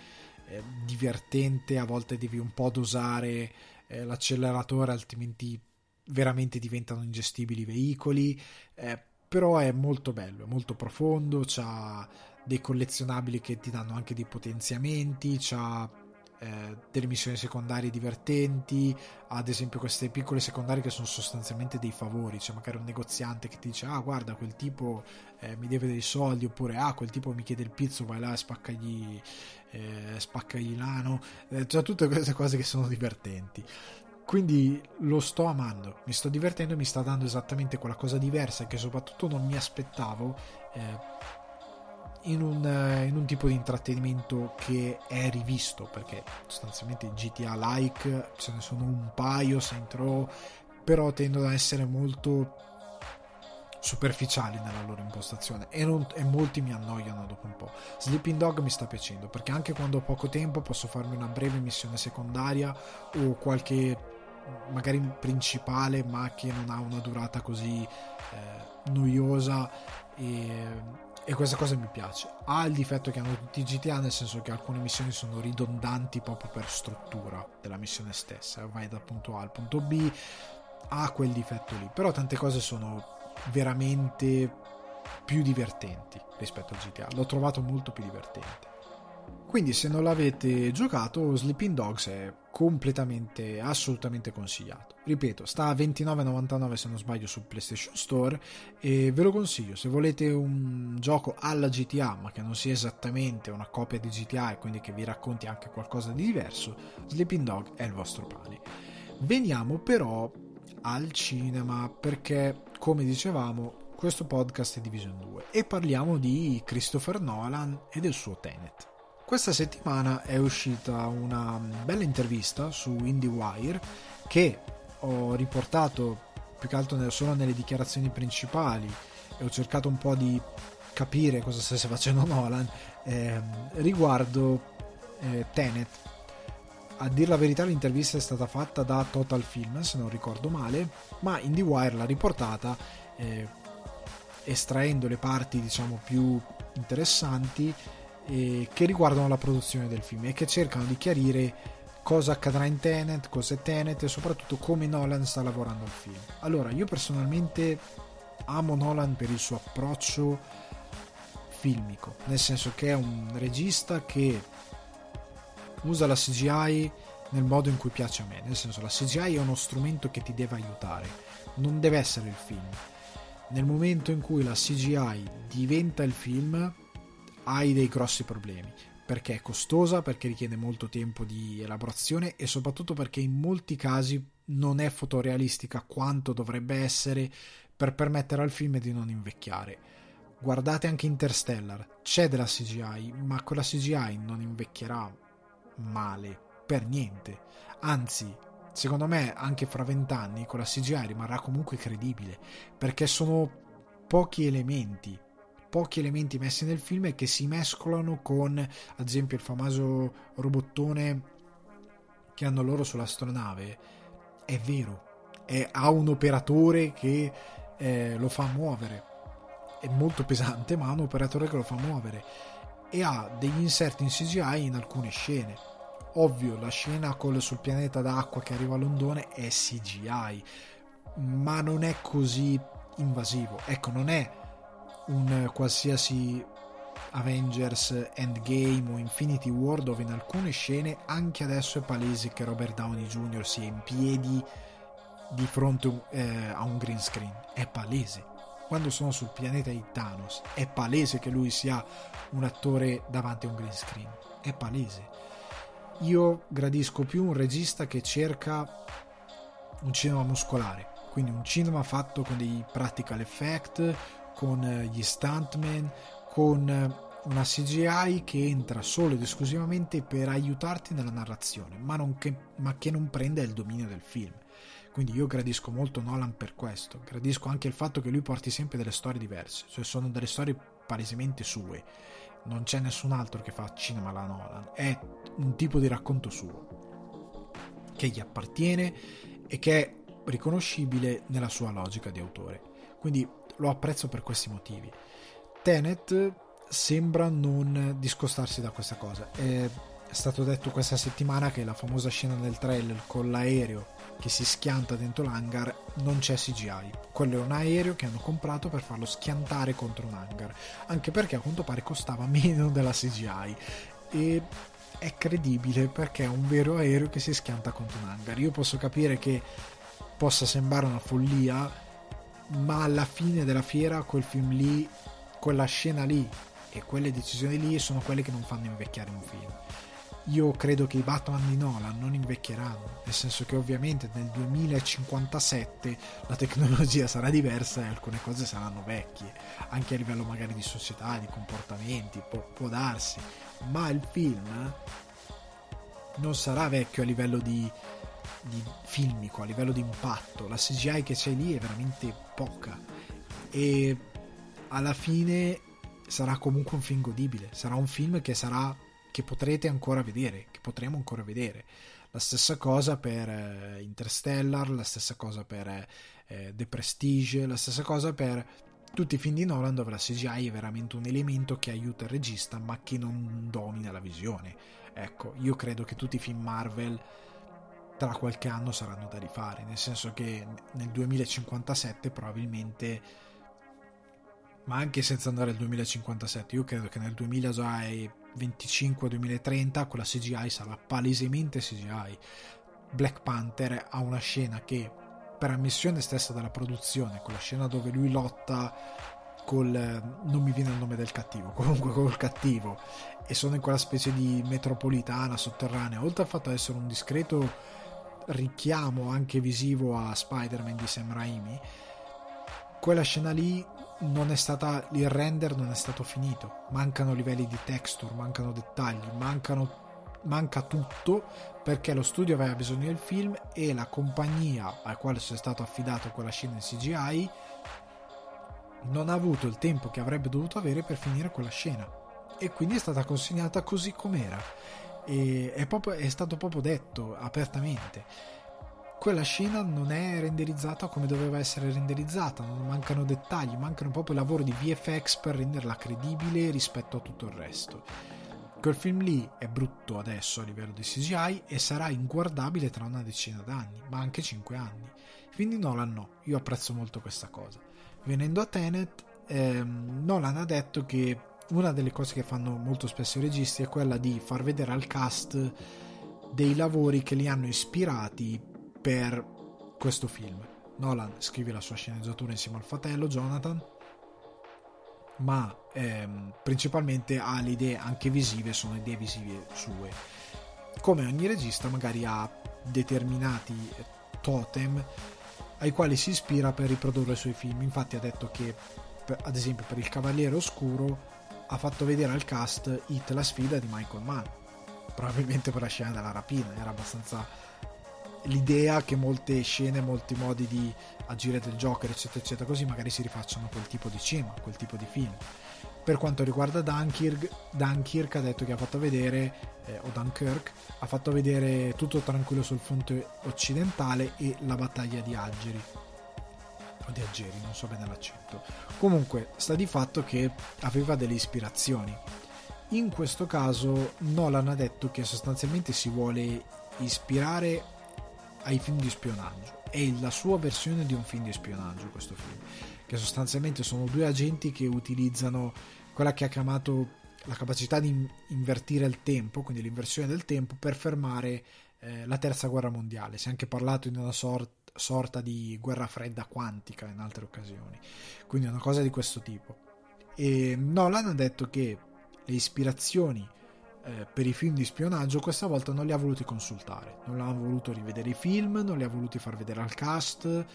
eh, divertente a volte devi un po' dosare eh, l'acceleratore altrimenti veramente diventano ingestibili i veicoli, eh, però è molto bello, è molto profondo, ha dei collezionabili che ti danno anche dei potenziamenti, ha eh, delle missioni secondarie divertenti, ad esempio queste piccole secondarie che sono sostanzialmente dei favori, c'è magari un negoziante che ti dice ah guarda quel tipo eh, mi deve dei soldi oppure ah quel tipo mi chiede il pizzo, vai là e spaccagli, eh, spaccagli l'ano, eh, cioè tutte queste cose che sono divertenti quindi lo sto amando, mi sto divertendo e mi sta dando esattamente quella cosa diversa che soprattutto non mi aspettavo eh, in, un, eh, in, un, tipo di intrattenimento che è rivisto, perché sostanzialmente GTA like ce ne sono un paio, Saint però tendono ad essere molto superficiali nella loro impostazione e, non, e, molti mi annoiano dopo un po'. Sleeping Dog mi sta piacendo perché anche quando ho poco tempo posso farmi una breve missione secondaria o qualche magari principale ma che non ha una durata così eh, noiosa e, e, questa cosa mi piace. Ha il difetto che hanno tutti i GTA nel senso che alcune missioni sono ridondanti proprio per struttura della missione stessa. Vai dal punto A al punto B ha quel difetto lì. Però tante cose sono veramente più divertenti rispetto a. GTA l'ho trovato molto più divertente quindi se non l'avete giocato Sleeping Dogs è completamente, assolutamente consigliato. Ripeto, sta a 29,99 se non sbaglio su PlayStation Store e ve lo consiglio. Se volete un gioco alla GTA ma che non sia esattamente una copia di GTA e quindi che vi racconti anche qualcosa di diverso, Sleeping Dog è il vostro pane. Veniamo però al cinema perché, come dicevamo, questo podcast è diviso in due e parliamo di Christopher Nolan e del suo Tenet. Questa settimana è uscita una bella intervista su IndieWire che ho riportato più che altro solo nelle dichiarazioni principali e ho cercato un po' di capire cosa stesse facendo [LAUGHS] Nolan eh, riguardo eh, Tenet. A dir la verità l'intervista è stata fatta da Total Film, se non ricordo male, ma IndieWire l'ha riportata eh, estraendo le parti diciamo più interessanti eh, che riguardano la produzione del film e che cercano di chiarire cosa accadrà in Tenet, cosa è Tenet e soprattutto come Nolan sta lavorando al film. Allora, io personalmente amo Nolan per il suo approccio filmico, nel senso che è un regista che usa la CGI nel modo in cui piace a me, nel senso la CGI è uno strumento che ti deve aiutare, non deve essere il film. Nel momento in cui la CGI diventa il film, hai dei grossi problemi perché è costosa, perché richiede molto tempo di elaborazione e soprattutto perché in molti casi non è fotorealistica quanto dovrebbe essere per permettere al film di non invecchiare. Guardate anche Interstellar, c'è della CGI, ma quella CGI non invecchierà male per niente. Anzi, secondo me anche fra vent'anni con la CGI rimarrà comunque credibile, perché sono pochi elementi pochi elementi messi nel film e che si mescolano con ad esempio il famoso robottone che hanno loro sull'astronave è vero è, ha un operatore che eh, lo fa muovere è molto pesante, ma ha un operatore che lo fa muovere e ha degli inserti in CGI in alcune scene. Ovvio, la scena col, sul pianeta d'acqua che arriva a Londone è CGI, ma non è così invasivo. Ecco, non è un qualsiasi Avengers Endgame o Infinity War dove in alcune scene anche adesso è palese che Robert Downey Jr. sia in piedi di fronte eh, a un green screen. È palese. Quando sono sul pianeta di Thanos è palese che lui sia un attore davanti a un green screen. È palese. Io gradisco più un regista che cerca un cinema muscolare, quindi un cinema fatto con dei practical effect, con eh, gli stuntman, con eh, una CGI che entra solo ed esclusivamente per aiutarti nella narrazione, ma, che, ma che non prende il dominio del film. Quindi io gradisco molto Nolan per questo, gradisco anche il fatto che lui porti sempre delle storie diverse, cioè sono delle storie palesemente sue, non c'è nessun altro che fa cinema alla Nolan, è un tipo di racconto suo, che gli appartiene e che è riconoscibile nella sua logica di autore. Quindi lo apprezzo per questi motivi. Tenet sembra non discostarsi da questa cosa. È stato detto questa settimana che la famosa scena del trailer con l'aereo che si schianta dentro l'hangar non c'è CGI. Quello è un aereo che hanno comprato per farlo schiantare contro un hangar, anche perché a quanto pare costava [LAUGHS] meno della CGI e è credibile perché è un vero aereo che si schianta contro un hangar. Io posso capire che possa sembrare una follia, ma alla fine della fiera quel film lì, quella scena lì e quelle decisioni lì sono quelle che non fanno invecchiare un film. Io credo che i Batman di Nolan non invecchieranno, nel senso che ovviamente nel 2057 la tecnologia sarà diversa e alcune cose saranno vecchie, anche a livello magari di società, di comportamenti, può, può darsi, ma il film non sarà vecchio a livello di, di filmico, a livello di impatto, la CGI che c'è lì è veramente poca e alla fine sarà comunque un film godibile, sarà un film che sarà che potrete ancora vedere, che potremo ancora vedere. La stessa cosa per eh, Interstellar, la stessa cosa per eh, The Prestige, la stessa cosa per tutti i film di Nolan dove la CGI è veramente un elemento che aiuta il regista ma che non domina la visione. Ecco, io credo che tutti i film Marvel tra qualche anno saranno da rifare, nel senso che nel 2057 probabilmente ma anche senza andare al 2057, io credo che nel 2025-2030 quella CGI sarà palesemente CGI. Black Panther ha una scena che per ammissione stessa della produzione, quella scena dove lui lotta col non mi viene il nome del cattivo, [LAUGHS] comunque col cattivo e sono in quella specie di metropolitana sotterranea, oltre al fatto di essere un discreto richiamo anche visivo a Spider-Man di Sam Raimi, quella scena lì non è stata il render non è stato finito. Mancano livelli di texture mancano dettagli mancano, manca tutto perché lo studio aveva bisogno del film e la compagnia al quale si è stato affidato quella scena in CGI non ha avuto il tempo che avrebbe dovuto avere per finire quella scena. E quindi è stata consegnata così com'era e è, proprio, è stato proprio detto apertamente quella scena non è renderizzata come doveva essere renderizzata, mancano dettagli, mancano proprio lavoro di VFX per renderla credibile rispetto a tutto il resto. Quel film lì è brutto adesso a livello di CGI e sarà inguardabile tra una decina d'anni, ma anche 5 anni. Quindi Nolan no, io apprezzo molto questa cosa. Venendo a Tenet, ehm, Nolan ha detto che una delle cose che fanno molto spesso i registi è quella di far vedere al cast dei lavori che li hanno ispirati per questo film. Nolan scrive la sua sceneggiatura insieme al fratello Jonathan, ma ehm, principalmente ha le idee anche visive, sono idee visive sue. Come ogni regista magari ha determinati totem ai quali si ispira per riprodurre i suoi film. Infatti ha detto che, ad esempio, per Il Cavaliere Oscuro ha fatto vedere al cast Hit la sfida di Michael Mann, probabilmente per la scena della rapina, era abbastanza l'idea che molte scene, molti modi di agire del Joker, eccetera, eccetera, così magari si rifacciano quel tipo di cinema, quel tipo di film. Per quanto riguarda Dunkirk, Dunkirk ha detto che ha fatto vedere, eh, o Dunkirk, ha fatto vedere tutto tranquillo sul fronte occidentale e la battaglia di Algeri. O di Algeri, non so bene l'accento. Comunque, sta di fatto che aveva delle ispirazioni. In questo caso Nolan ha detto che sostanzialmente si vuole ispirare ai film di spionaggio. È la sua versione di un film di spionaggio questo film, che sostanzialmente sono due agenti che utilizzano quella che ha chiamato la capacità di invertire il tempo, quindi l'inversione del tempo, per fermare eh, la terza guerra mondiale. Si è anche parlato di una sorta sorta di guerra fredda quantica in altre occasioni. Quindi una cosa di questo tipo. E Nolan ha detto che le ispirazioni eh, per i film di spionaggio questa volta non li ha voluti consultare, non ha voluto rivedere i film, non li ha voluti far vedere al cast,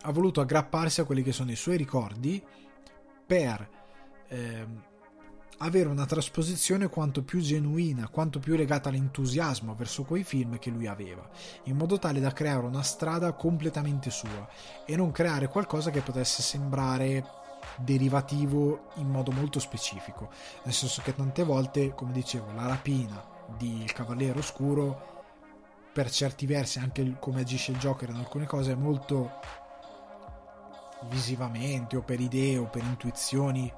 ha voluto aggrapparsi a quelli che sono i suoi ricordi per eh, avere una trasposizione quanto più genuina, quanto più legata all'entusiasmo verso quei film che lui aveva, in modo tale da creare una strada completamente sua e non creare qualcosa che potesse sembrare derivativo in modo molto specifico, nel senso che tante volte, come dicevo, la rapina di Il Cavaliere Oscuro per certi versi anche come agisce il Joker in alcune cose è molto visivamente o per idee o per intuizioni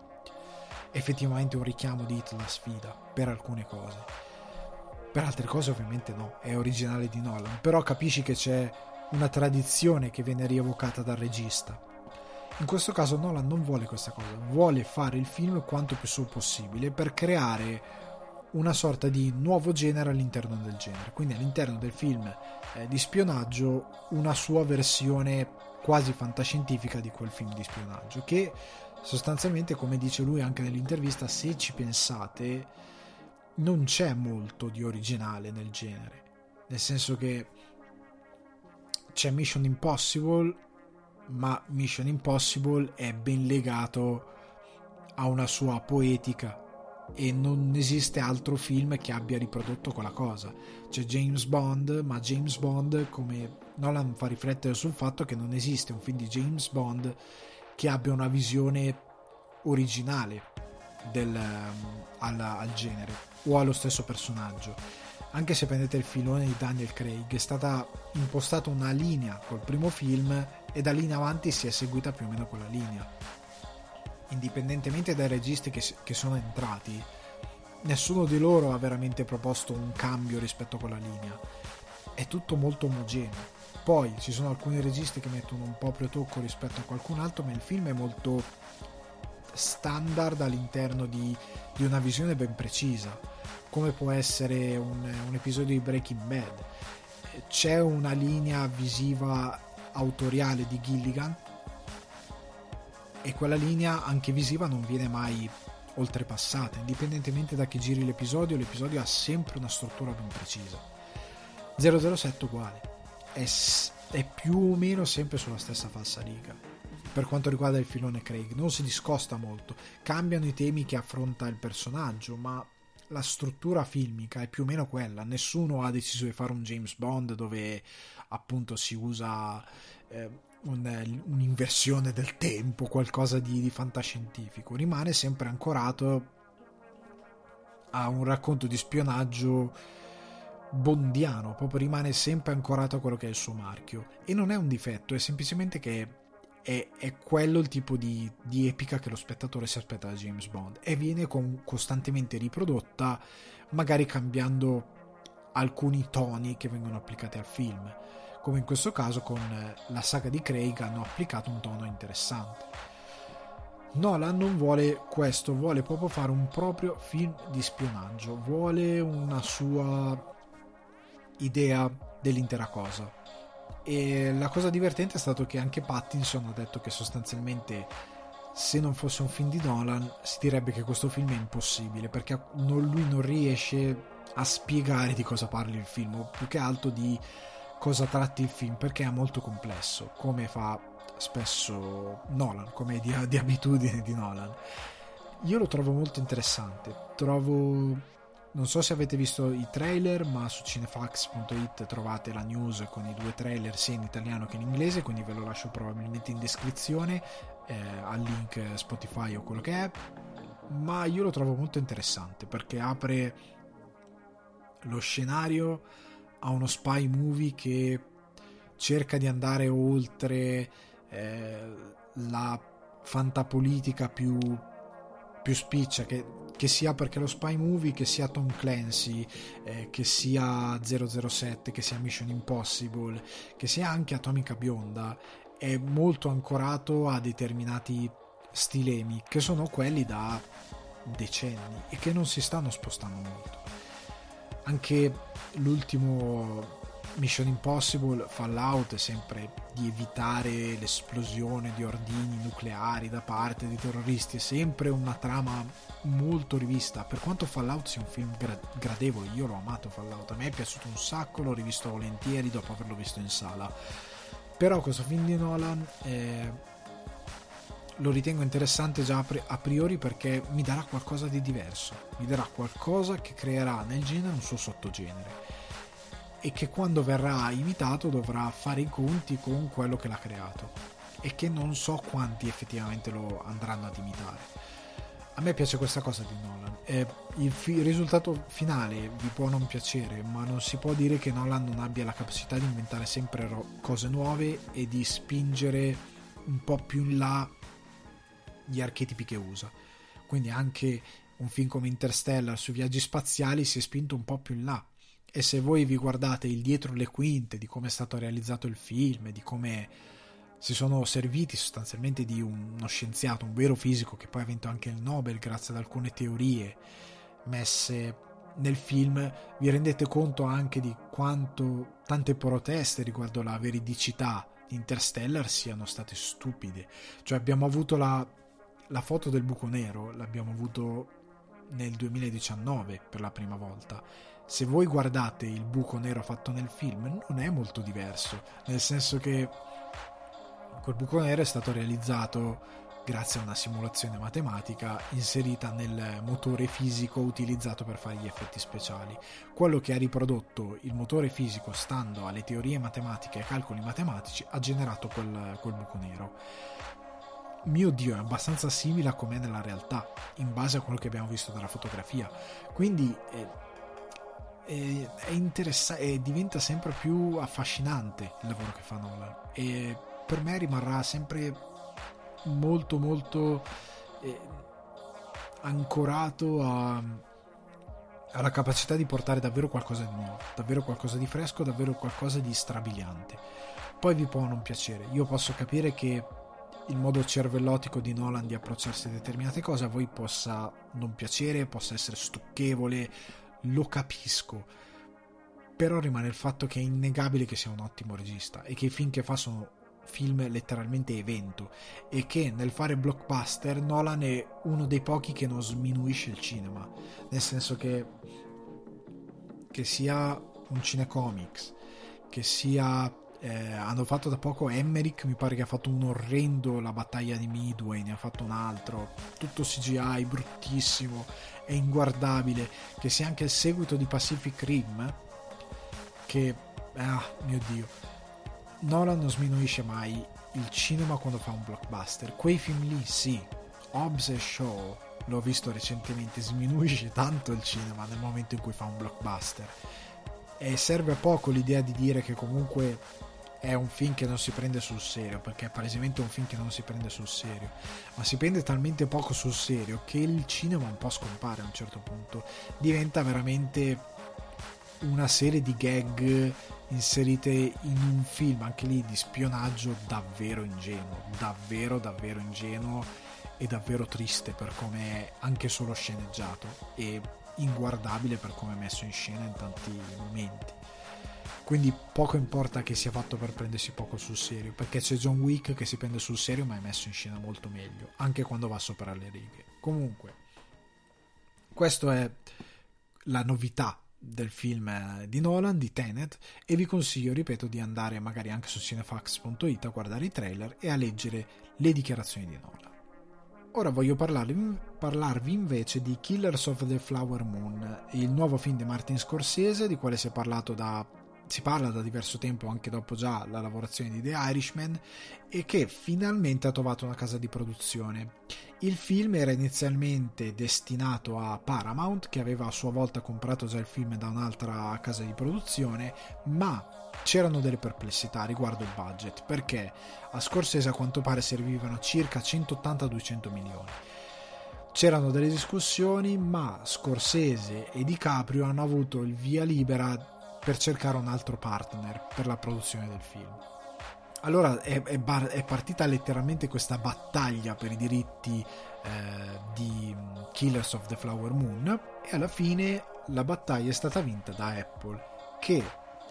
effettivamente un richiamo di Hit la sfida per alcune cose. Per altre cose ovviamente no, è originale di Nolan, però capisci che c'è una tradizione che viene rievocata dal regista. In questo caso Nolan non vuole questa cosa, vuole fare il film quanto più su possibile per creare una sorta di nuovo genere all'interno del genere, quindi all'interno del film eh, di spionaggio una sua versione quasi fantascientifica di quel film di spionaggio che sostanzialmente come dice lui anche nell'intervista se ci pensate non c'è molto di originale nel genere nel senso che c'è Mission Impossible ma Mission Impossible è ben legato a una sua poetica e non esiste altro film che abbia riprodotto quella cosa. C'è James Bond, ma James Bond, come Nolan fa riflettere sul fatto che non esiste un film di James Bond che abbia una visione originale del, um, al, al genere o allo stesso personaggio. Anche se prendete il filone di Daniel Craig, è stata impostata una linea col primo film e da lì in avanti si è seguita più o meno quella linea. Indipendentemente dai registi che, che sono entrati, nessuno di loro ha veramente proposto un cambio rispetto a quella linea. È tutto molto omogeneo poi ci sono alcuni registi che mettono un po' più tocco rispetto a qualcun altro, ma il film è molto standard all'interno di, di una visione ben precisa, come può essere un, un episodio di Breaking Bad. C'è una linea visiva autoriale di Gilligan e quella linea anche visiva non viene mai oltrepassata, indipendentemente da chi giri l'episodio, l'episodio ha sempre una struttura ben precisa. 007 uguale è, è più o meno sempre sulla stessa falsa riga per quanto riguarda il filone Craig non si discosta molto. Cambiano i temi che affronta il personaggio ma la struttura filmica è più o meno quella. Nessuno ha deciso di fare un James Bond dove appunto si usa eh, un, un'inversione del tempo qualcosa di, di fantascientifico. Rimane sempre ancorato a un racconto di spionaggio bondiano, proprio rimane sempre ancorato a quello che è il suo marchio. E non è un difetto, è semplicemente che è, è quello il tipo di, di, epica che lo spettatore si aspetta da James Bond e viene con, costantemente riprodotta, magari cambiando alcuni toni che vengono applicati al film. Come in questo caso con la saga di Craig hanno applicato un tono interessante. Nolan non vuole questo, vuole proprio fare un proprio film di spionaggio, vuole una sua idea dell'intera cosa. E la cosa divertente è stato che anche Pattinson ha detto che sostanzialmente se non fosse un film di Nolan si direbbe che questo film è impossibile perché lui non riesce a spiegare di cosa parli il film o più che altro di cosa tratti il film perché è molto complesso come fa spesso Nolan come di, di abitudine di Nolan io lo trovo molto interessante trovo non so se avete visto i trailer, ma su cinefax.it trovate la news con i due trailer sia in italiano che in inglese, quindi ve lo lascio probabilmente in descrizione eh, al link Spotify o quello che è. Ma io lo trovo molto interessante perché apre lo scenario a uno spy movie che cerca di andare oltre eh, la fantapolitica più, più spiccia che, che, sia perché lo spy movie che sia Tom Clancy eh, che sia 007 che sia Mission Impossible che sia anche Atomica Bionda è molto ancorato a determinati stilemi che sono quelli da decenni e che non si stanno spostando molto. Anche l'ultimo Mission Impossible Fallout è sempre di evitare l'esplosione di ordini nucleari da parte dei terroristi, è sempre una trama molto rivista. Per quanto Fallout sia un film gra- gradevole, io l'ho amato Fallout, a me è piaciuto un sacco, l'ho rivisto volentieri dopo averlo visto in sala. Però questo film di Nolan eh, lo ritengo interessante già a priori perché mi darà qualcosa di diverso, mi darà qualcosa che creerà nel genere un suo sottogenere e che quando verrà imitato dovrà fare i conti con quello che l'ha creato e che non so quanti effettivamente lo andranno ad imitare. A me piace questa cosa di Nolan. Eh, il, fi- il, risultato finale vi può non piacere, ma non si può dire che Nolan non abbia la capacità di inventare sempre ro- cose nuove e di spingere un po' più in là gli archetipi che usa. Quindi anche un film come Interstellar sui viaggi spaziali si è spinto un po' più in là e se voi vi guardate il dietro le quinte di come è stato realizzato il film, di come si sono serviti sostanzialmente di uno scienziato, un vero fisico che poi ha vinto anche il Nobel grazie ad alcune teorie messe nel film, vi rendete conto anche di quanto tante proteste riguardo la veridicità di Interstellar siano state stupide. Cioè abbiamo avuto la, la foto del buco nero, l'abbiamo avuto nel 2019 per la prima volta se voi guardate il buco nero fatto nel film non è molto diverso, nel senso che quel buco nero è stato realizzato grazie a una simulazione matematica inserita nel motore fisico utilizzato per fare gli effetti speciali. Quello che ha riprodotto il motore fisico stando alle teorie matematiche e ai calcoli matematici ha generato quel, quel buco nero. Mio Dio, è abbastanza simile a com'è nella realtà, in base a quello che abbiamo visto dalla fotografia. Quindi eh, è, è interessante e diventa sempre più affascinante il lavoro che fa Nolan e per me rimarrà sempre molto molto eh, ancorato a, alla capacità di portare davvero qualcosa di nuovo, davvero qualcosa di fresco, davvero qualcosa di strabiliante. Poi vi può non piacere, io posso capire che il modo cervellotico di Nolan di approcciarsi a determinate cose a voi possa non piacere, possa essere stucchevole, lo capisco. Però rimane il fatto che è innegabile che sia un ottimo regista e che i film che fa sono film letteralmente evento e che nel fare blockbuster Nolan è uno dei pochi che non sminuisce il cinema, nel senso che che sia un cinecomics, che sia eh, hanno fatto da poco Emmerich mi pare che ha fatto un orrendo la battaglia di Midway ne ha fatto un altro tutto CGI bruttissimo è inguardabile, che sia anche il seguito di Pacific Rim, che, ah, mio dio, Nolan non sminuisce mai il cinema quando fa un blockbuster. Quei film lì, sì, Hobbs e Shaw, l'ho visto recentemente, sminuisce tanto il cinema nel momento in cui fa un blockbuster. E serve a poco l'idea di dire che comunque è un film che non si prende sul serio, perché è palesemente un film che non si prende sul serio, ma si prende talmente poco sul serio che il cinema un po' scompare a un certo punto, diventa veramente una serie di gag inserite in un film, anche lì di spionaggio davvero ingenuo, davvero davvero ingenuo e davvero triste per come è anche solo sceneggiato e inguardabile per come è messo in scena in tanti momenti quindi poco importa che sia fatto per prendersi poco sul serio, perché c'è John Wick che si prende sul serio ma è messo in scena molto meglio, anche quando va sopra le righe. Comunque, questa è la novità del film eh, di Nolan, di Tenet, e vi consiglio, ripeto, di andare magari anche su cinefax.it a guardare i trailer e a leggere le dichiarazioni di Nolan. Ora voglio parlarvi, parlarvi, invece di Killers of the Flower Moon, il nuovo film di Martin Scorsese, di quale si è parlato da si parla da diverso tempo, anche dopo già la lavorazione di The Irishman, e che finalmente ha trovato una casa di produzione. Il film era inizialmente destinato a Paramount, che aveva a sua volta comprato già il film da un'altra casa di produzione, ma c'erano delle perplessità riguardo il budget, perché a Scorsese a quanto pare servivano circa 180-200 milioni. C'erano delle discussioni, ma Scorsese e DiCaprio hanno avuto il via libera per cercare un altro partner per la produzione del film. Allora è, è, bar, è partita letteralmente questa battaglia per i diritti eh, di Killers of the Flower Moon e alla fine la battaglia è stata vinta da Apple che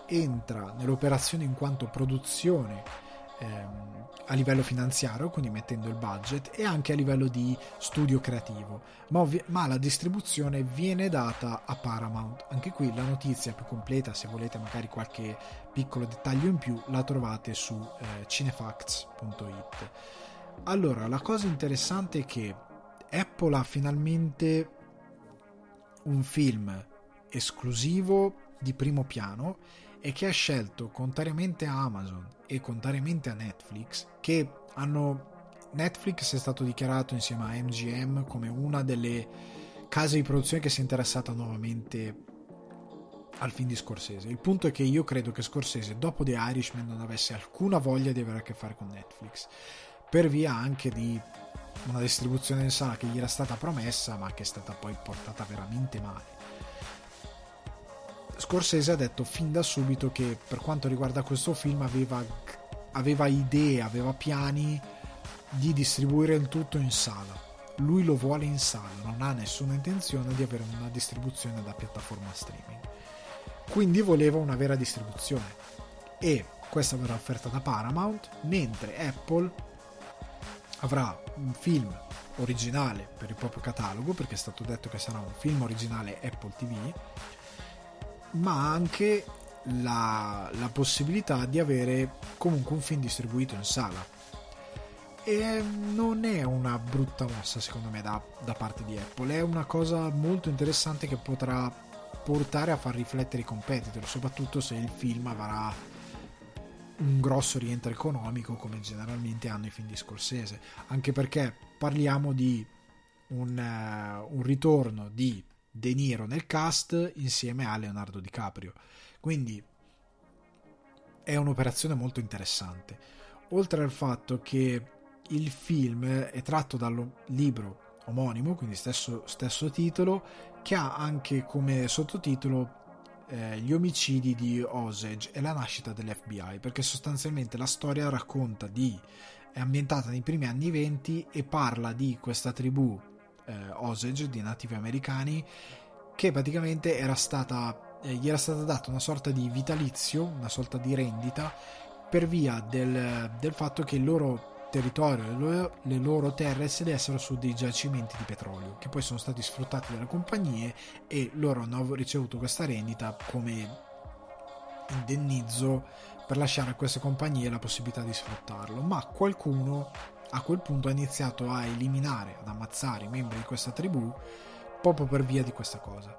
entra nell'operazione in quanto produzione ehm, a livello finanziario, quindi mettendo il budget, e anche a livello di studio creativo, ma, ovvi- ma, la distribuzione viene data a Paramount. Anche qui la notizia più completa, se volete magari qualche piccolo dettaglio in più, la trovate su eh, cinefacts.it. Allora, la cosa interessante è che Apple ha finalmente un film esclusivo di primo piano e che ha scelto, contrariamente a Amazon e contrariamente a Netflix, che hanno Netflix è stato dichiarato insieme a MGM come una delle case di produzione che si è interessata nuovamente al film di Scorsese. Il punto è che io credo che Scorsese, dopo The Irishman, non avesse alcuna voglia di avere a che fare con Netflix, per via anche di una distribuzione in sala che gli era stata promessa, ma che è stata poi portata veramente male. Scorsese ha detto fin da subito che per quanto riguarda questo film aveva, aveva idee, aveva piani di distribuire il tutto in sala. Lui lo vuole in sala, non ha nessuna intenzione di avere una distribuzione da piattaforma streaming. Quindi voleva una vera distribuzione e questa verrà offerta da Paramount, mentre Apple avrà un film originale per il proprio catalogo, perché è stato detto che sarà un film originale Apple TV ma anche la, la possibilità di avere comunque un film distribuito in sala. E non è una brutta mossa secondo me da, da, parte di Apple. È una cosa molto interessante che potrà portare a far riflettere i competitor soprattutto se il film avrà un grosso rientro economico come generalmente hanno i film di Scorsese. Anche perché parliamo di un, uh, un ritorno di De Niro nel cast insieme a Leonardo DiCaprio. Quindi è un'operazione molto interessante. Oltre al fatto che il film è tratto dal libro omonimo, quindi stesso, stesso titolo, che ha anche come sottotitolo eh, Gli omicidi di Osage e la nascita dell'FBI, perché sostanzialmente la storia racconta di è ambientata nei primi anni 20 e parla di questa tribù eh, Osage di nativi americani che praticamente era stata, eh, gli era stata data una sorta di vitalizio, una sorta di rendita per via del, del fatto che il loro territorio, le loro, le loro terre sedessero su dei giacimenti di petrolio che poi sono stati sfruttati dalle compagnie e loro hanno ricevuto questa rendita come indennizzo per lasciare a queste compagnie la possibilità di sfruttarlo. Ma qualcuno a quel punto ha iniziato a eliminare, ad ammazzare i membri di questa tribù proprio per via di questa cosa.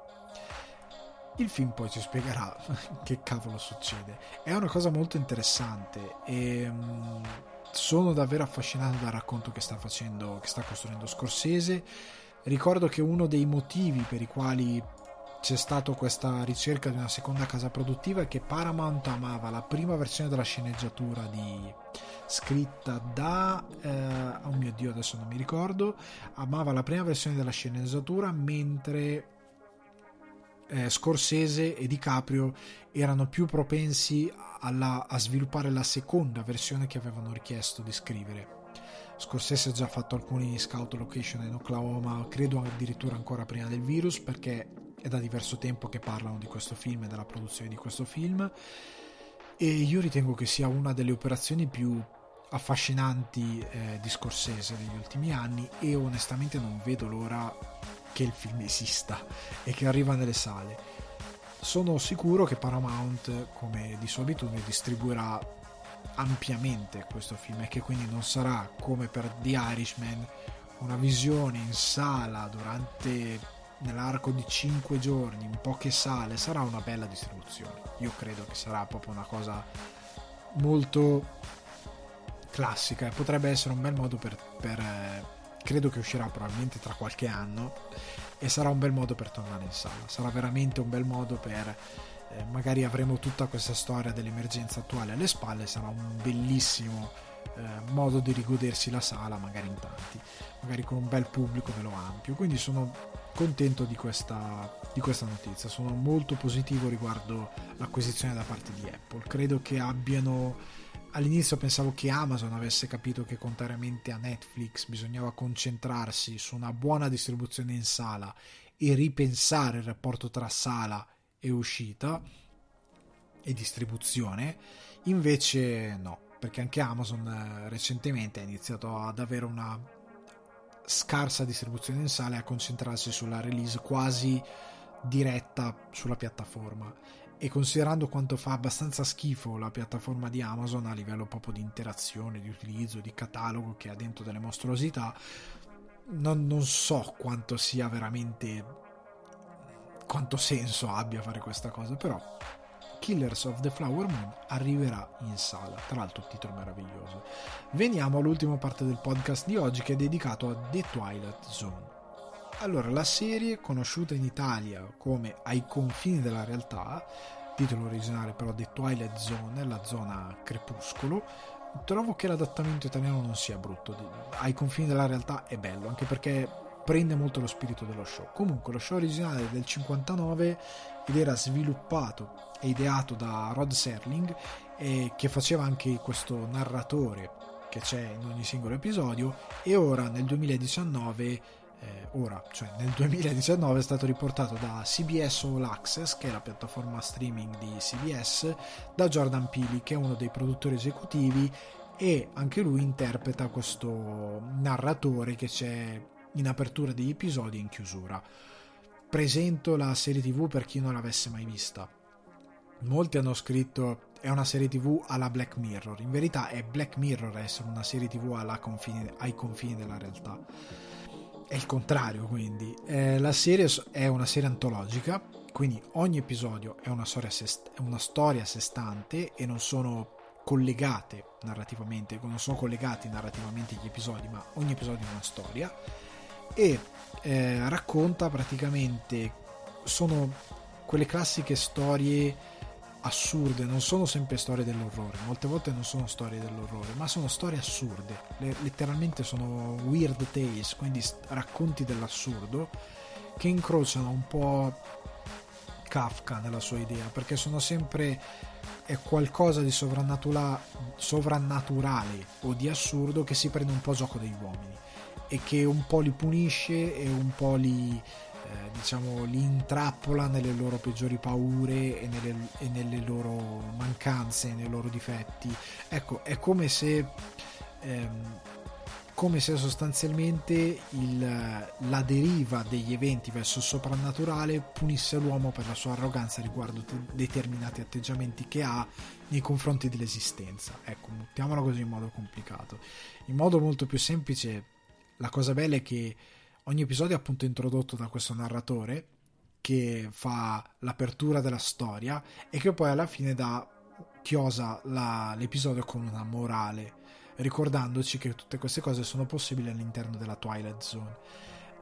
Il film poi ci spiegherà [LAUGHS] che cavolo succede. È una cosa molto interessante e um, sono davvero affascinato dal racconto che sta facendo, che sta costruendo Scorsese. Ricordo che uno dei motivi per i quali c'è stata questa ricerca di una seconda casa produttiva che Paramount amava la prima versione della sceneggiatura di, scritta da eh, oh mio dio adesso non mi ricordo amava la prima versione della sceneggiatura mentre eh, Scorsese e DiCaprio erano più propensi alla, a sviluppare la seconda versione che avevano richiesto di scrivere Scorsese ha già fatto alcuni scout location in Oklahoma credo addirittura ancora prima del virus perché è da diverso tempo che parlano di questo film e della produzione di questo film e io ritengo che sia una delle operazioni più affascinanti eh, di Scorsese negli ultimi anni e onestamente non vedo l'ora che il film esista e che arriva nelle sale. Sono sicuro che Paramount, come di sua abitudine, distribuirà ampiamente questo film e che quindi non sarà come per The Irishman una visione in sala durante nell'arco di 5 giorni, in poche sale, sarà una bella distribuzione. Io credo che sarà proprio una cosa molto classica e potrebbe essere un bel modo per, per eh, credo che uscirà probabilmente tra qualche anno e sarà un bel modo per tornare in sala. Sarà veramente un bel modo per eh, magari avremo tutta questa storia dell'emergenza attuale alle spalle, sarà un bellissimo eh, modo di rigodersi la sala, magari in tanti, magari con un bel pubblico velo ampio. Quindi sono contento di questa, di questa notizia, sono molto positivo riguardo l'acquisizione da parte di Apple. Credo che abbiano all'inizio pensavo che Amazon avesse capito che contrariamente a Netflix bisognava concentrarsi su una buona distribuzione in sala e ripensare il rapporto tra sala e uscita e distribuzione invece no perché anche Amazon eh, recentemente ha iniziato ad avere una scarsa distribuzione in sala e a concentrarsi sulla release quasi diretta sulla piattaforma. E considerando quanto fa abbastanza schifo la piattaforma di Amazon a livello proprio di interazione, di utilizzo, di catalogo che ha dentro delle mostruosità, non, non so quanto sia veramente quanto senso abbia fare questa cosa, però Killers of the Flower Moon arriverà in sala. Tra l'altro, titolo meraviglioso. Veniamo all'ultima parte del podcast di oggi che è dedicato a The Twilight Zone. Allora, la serie, conosciuta in Italia come Ai confini della realtà, titolo originale però The Twilight Zone, la zona crepuscolo, trovo che l'adattamento italiano non sia brutto. Ai confini della realtà è bello, anche perché prende molto lo spirito dello show. Comunque, lo show originale del 59 ed era sviluppato e ideato da Rod Serling e che faceva anche questo narratore che c'è in ogni singolo episodio e ora nel 2019 eh, ora, cioè nel 2019 è stato riportato da CBS All Access, che è la piattaforma streaming di CBS, da Jordan Peele, che è uno dei produttori esecutivi e anche lui interpreta questo narratore che c'è in apertura degli episodi e in chiusura. Presento la serie TV per chi non l'avesse mai vista. Molti hanno scritto è una serie tv alla Black Mirror in verità è Black Mirror essere una serie tv confini, ai confini della realtà. È il contrario quindi. Eh, la serie è una serie antologica quindi ogni episodio è una storia, è una storia a sé stante e non sono collegate narrativamente non sono collegati narrativamente gli episodi ma ogni episodio è una storia e eh, racconta praticamente sono quelle classiche storie assurde, non sono sempre storie dell'orrore, molte volte non sono storie dell'orrore, ma sono storie assurde, Le, letteralmente sono weird tales, quindi racconti dell'assurdo che incrociano un po' Kafka nella sua idea, perché sono sempre qualcosa di sovrannatura, sovrannaturale o di assurdo che si prende un po' gioco degli uomini e che un po' li punisce e un po' li eh, diciamo, li intrappola nelle loro peggiori paure e nelle, e nelle, loro mancanze, nei loro difetti. Ecco, è come se, ehm, come se sostanzialmente il, la deriva degli eventi verso il soprannaturale punisse l'uomo per la sua arroganza riguardo te- determinati atteggiamenti che ha nei confronti dell'esistenza. Ecco, mettiamolo così in modo complicato. In modo molto più semplice, la cosa bella è che ogni episodio è appunto introdotto da questo narratore che fa l'apertura della storia e che poi alla fine dà chiosa la, l'episodio con una morale ricordandoci che tutte queste cose sono possibili all'interno della Twilight Zone.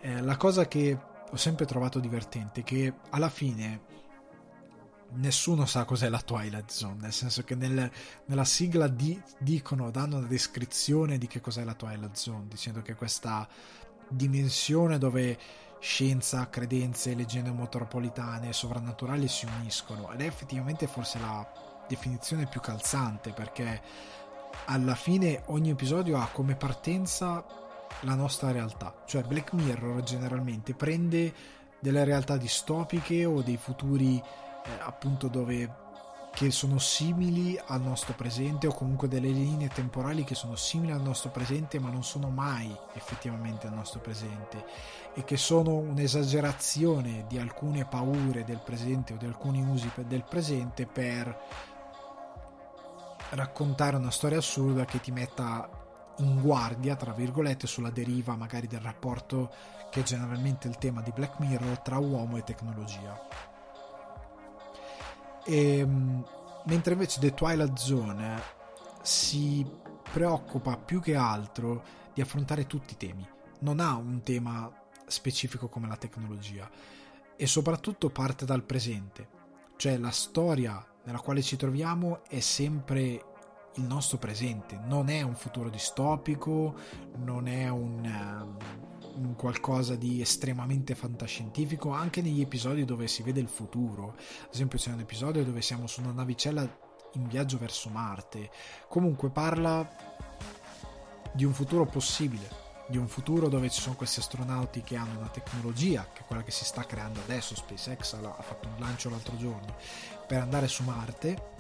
Eh, la cosa che ho sempre trovato divertente è che alla fine nessuno sa cos'è la Twilight Zone, nel senso che nel, nella sigla di, dicono, danno una descrizione di che cos'è la Twilight Zone, dicendo che questa dimensione dove scienza, credenze, leggende metropolitane e sovrannaturali si uniscono. Ed è effettivamente forse la definizione più calzante perché alla fine ogni episodio ha come partenza la nostra realtà, cioè Black Mirror generalmente prende delle realtà distopiche o dei futuri eh, appunto dove che sono simili al nostro presente o comunque delle linee temporali che sono simili al nostro presente ma non sono mai effettivamente al nostro presente e che sono un'esagerazione di alcune paure del presente o di alcuni usi del presente per raccontare una storia assurda che ti metta in guardia, tra virgolette, sulla deriva magari del rapporto che è generalmente il tema di Black Mirror tra uomo e tecnologia. E, ehm, mentre invece The Twilight Zone si preoccupa più che altro di affrontare tutti i temi. Non ha un tema specifico come la tecnologia e soprattutto parte dal presente. Cioè la storia nella quale ci troviamo è sempre il nostro presente, non è un futuro distopico, non è un, un, qualcosa di estremamente fantascientifico, anche negli episodi dove si vede il futuro. Ad esempio c'è un episodio dove siamo su una navicella in viaggio verso Marte. Comunque parla di un futuro possibile, di un futuro dove ci sono questi astronauti che hanno una tecnologia, che è quella che si sta creando adesso, SpaceX ha fatto un lancio l'altro giorno, per andare su Marte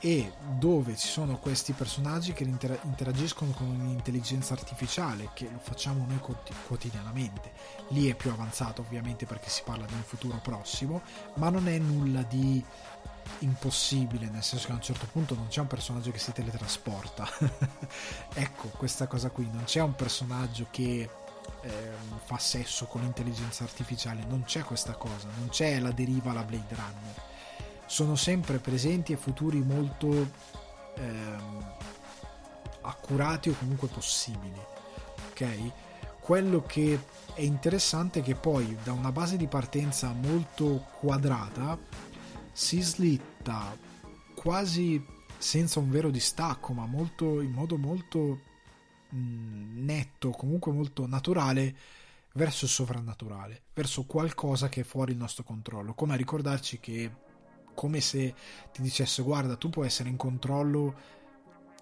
e dove ci sono questi personaggi che interagiscono con un'intelligenza artificiale che lo facciamo noi quotidianamente. Lì è più avanzato ovviamente perché si parla di un futuro prossimo ma non è nulla di impossibile nel senso che a un certo punto non c'è un personaggio che si teletrasporta. [LAUGHS] Ecco questa cosa qui non c'è un personaggio che eh, fa sesso con l'intelligenza artificiale non c'è questa cosa non c'è la deriva alla Blade Runner sono sempre presenti e futuri molto ehm, accurati o comunque possibili. Ok? Quello che è interessante è che poi da una base di partenza molto quadrata si slitta quasi senza un vero distacco, ma molto, in modo molto mh, mm, netto, comunque molto naturale, verso il sovrannaturale, verso qualcosa che è fuori il nostro controllo, come a ricordarci che come se ti dicesse guarda tu puoi essere in controllo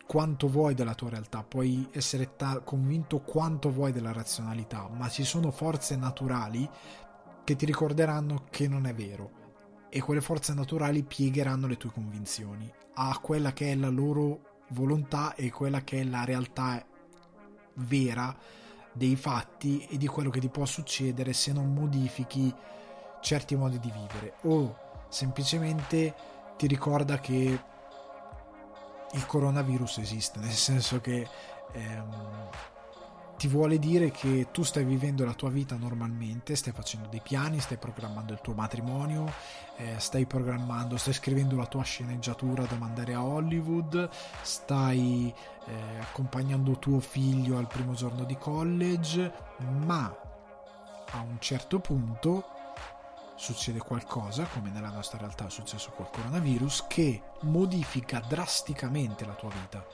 quanto vuoi della tua realtà, puoi essere ta- convinto quanto vuoi della razionalità, ma ci sono forze naturali che ti ricorderanno che non è vero e quelle forze naturali piegheranno le tue convinzioni a quella che è la loro volontà e quella che è la realtà vera dei fatti e di quello che ti può succedere se non modifichi certi modi di vivere. O semplicemente ti ricorda che il coronavirus esiste, nel senso che ehm, ti vuole dire che tu stai vivendo la tua vita normalmente, stai facendo dei piani, stai programmando il tuo matrimonio, eh, stai programmando, stai scrivendo la tua sceneggiatura da mandare a Hollywood, stai eh, accompagnando tuo figlio al primo giorno di college, ma a un certo punto succede qualcosa, come nella nostra realtà è successo col coronavirus, che modifica drasticamente la tua vita.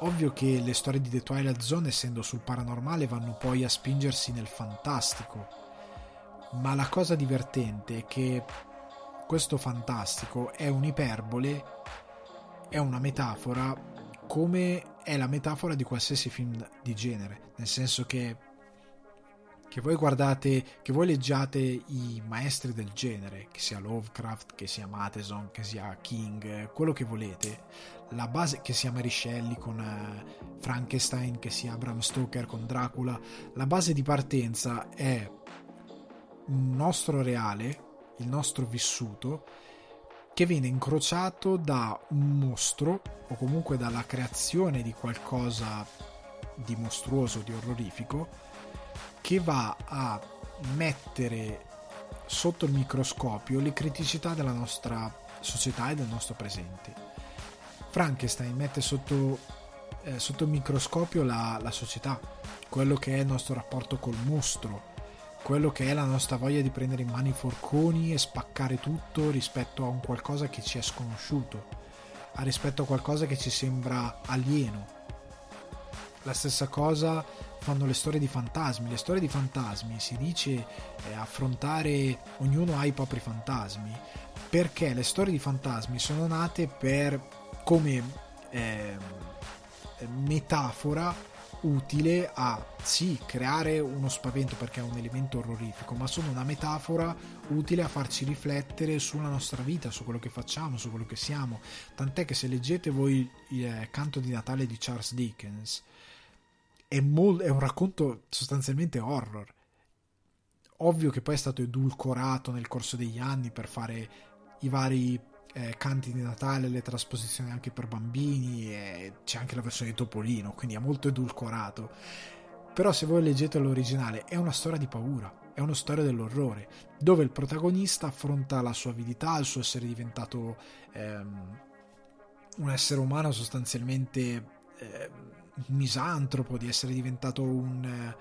Ovvio che le storie di The Twilight Zone, essendo sul paranormale, vanno poi a spingersi nel fantastico. Ma la cosa divertente è che questo fantastico è un'iperbole, è una metafora, come è la metafora di qualsiasi film di genere, nel senso che che voi guardate, che voi leggiate i maestri del genere, che sia Lovecraft, che sia Matheson, che sia King, quello che volete, la base, che sia Mary Shelley con uh, Frankenstein, che sia Bram Stoker con Dracula, la base di partenza è un nostro reale, il nostro vissuto, che viene incrociato da un mostro o comunque dalla creazione di qualcosa di mostruoso, di orrorifico, che va a mettere sotto il microscopio le criticità della nostra società e del nostro presente. Frankenstein mette sotto, eh, sotto il microscopio la, la società, quello che è il nostro rapporto col mostro, quello che è la nostra voglia di prendere in mano i forconi e spaccare tutto rispetto a un qualcosa che ci è sconosciuto, a rispetto a qualcosa che ci sembra alieno. La stessa cosa fanno le storie di fantasmi. Le storie di fantasmi si dice eh, affrontare, ognuno ha i propri fantasmi, perché le storie di fantasmi sono nate per come eh, metafora utile a sì creare uno spavento perché è un elemento orrorifico, ma sono una metafora utile a farci riflettere sulla nostra vita, su quello che facciamo, su quello che siamo. Tant'è che se leggete voi il eh, canto di Natale di Charles Dickens, è, mol- è un racconto sostanzialmente horror. Ovvio che poi è stato edulcorato nel corso degli anni per fare i vari eh, canti di Natale, le trasposizioni anche per bambini, e c'è anche la versione di Topolino, quindi è molto edulcorato. Però se voi leggete l'originale è una storia di paura, è una storia dell'orrore, dove il protagonista affronta la sua avidità, il suo essere diventato ehm, un essere umano sostanzialmente eh, misantropo, di essere diventato un, eh,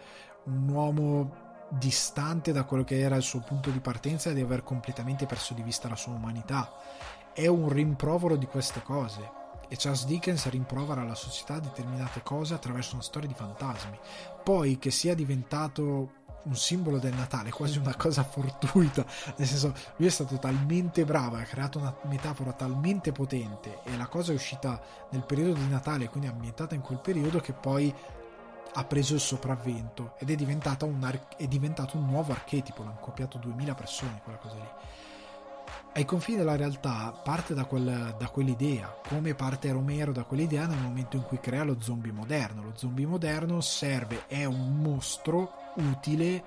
un uomo distante da quello che era il suo punto di partenza e di aver completamente perso di vista la sua umanità. È un rimprovero di queste cose e Charles Dickens rimprovera alla società determinate cose attraverso una storia di fantasmi. Poi che sia diventato un simbolo del Natale, quasi una cosa fortuita, nel senso lui è stato talmente bravo, ha creato una metafora talmente potente e la cosa è uscita nel periodo di Natale, quindi ambientata in quel periodo che poi ha preso il sopravvento ed è, un ar- è diventato un nuovo archetipo, l'hanno copiato 2000 persone, quella cosa lì. Ai confini della realtà parte da, quel, da quell'idea, come parte Romero da quell'idea nel momento in cui crea lo zombie moderno. Lo zombie moderno serve, è un mostro utile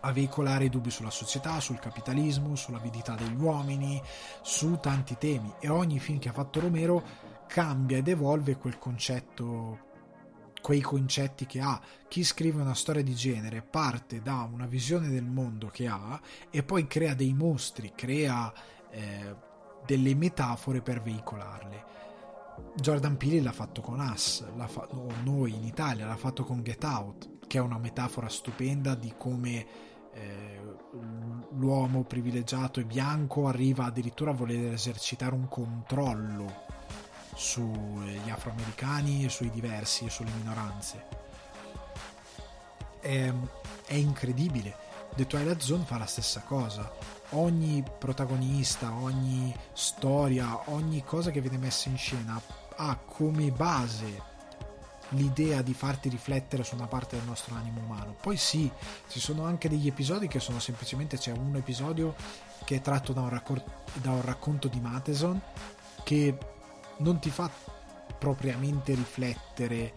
a veicolare dubbi sulla società, sul capitalismo, sull'avidità degli uomini, su tanti temi e ogni film che ha fatto Romero cambia ed evolve quel concetto quei concetti che ha. Chi scrive una storia di genere parte da una visione del mondo che ha e poi crea dei mostri, crea eh, delle metafore per veicolarle. Jordan Peele l'ha fatto con Us, fa- noi in Italia l'ha fatto con Get Out, che è una metafora stupenda di come eh, l'uomo privilegiato e bianco arriva addirittura a voler esercitare un controllo sugli afroamericani e sui diversi e sulle minoranze. È, è incredibile. The Twilight Zone fa la stessa cosa. Ogni protagonista, ogni storia, ogni cosa che viene messa in scena ha come base l'idea di farti riflettere su una parte del nostro animo umano. Poi sì, ci sono anche degli episodi che sono semplicemente c'è un episodio che è tratto da un, raccor- da un racconto di Matheson che non ti fa propriamente riflettere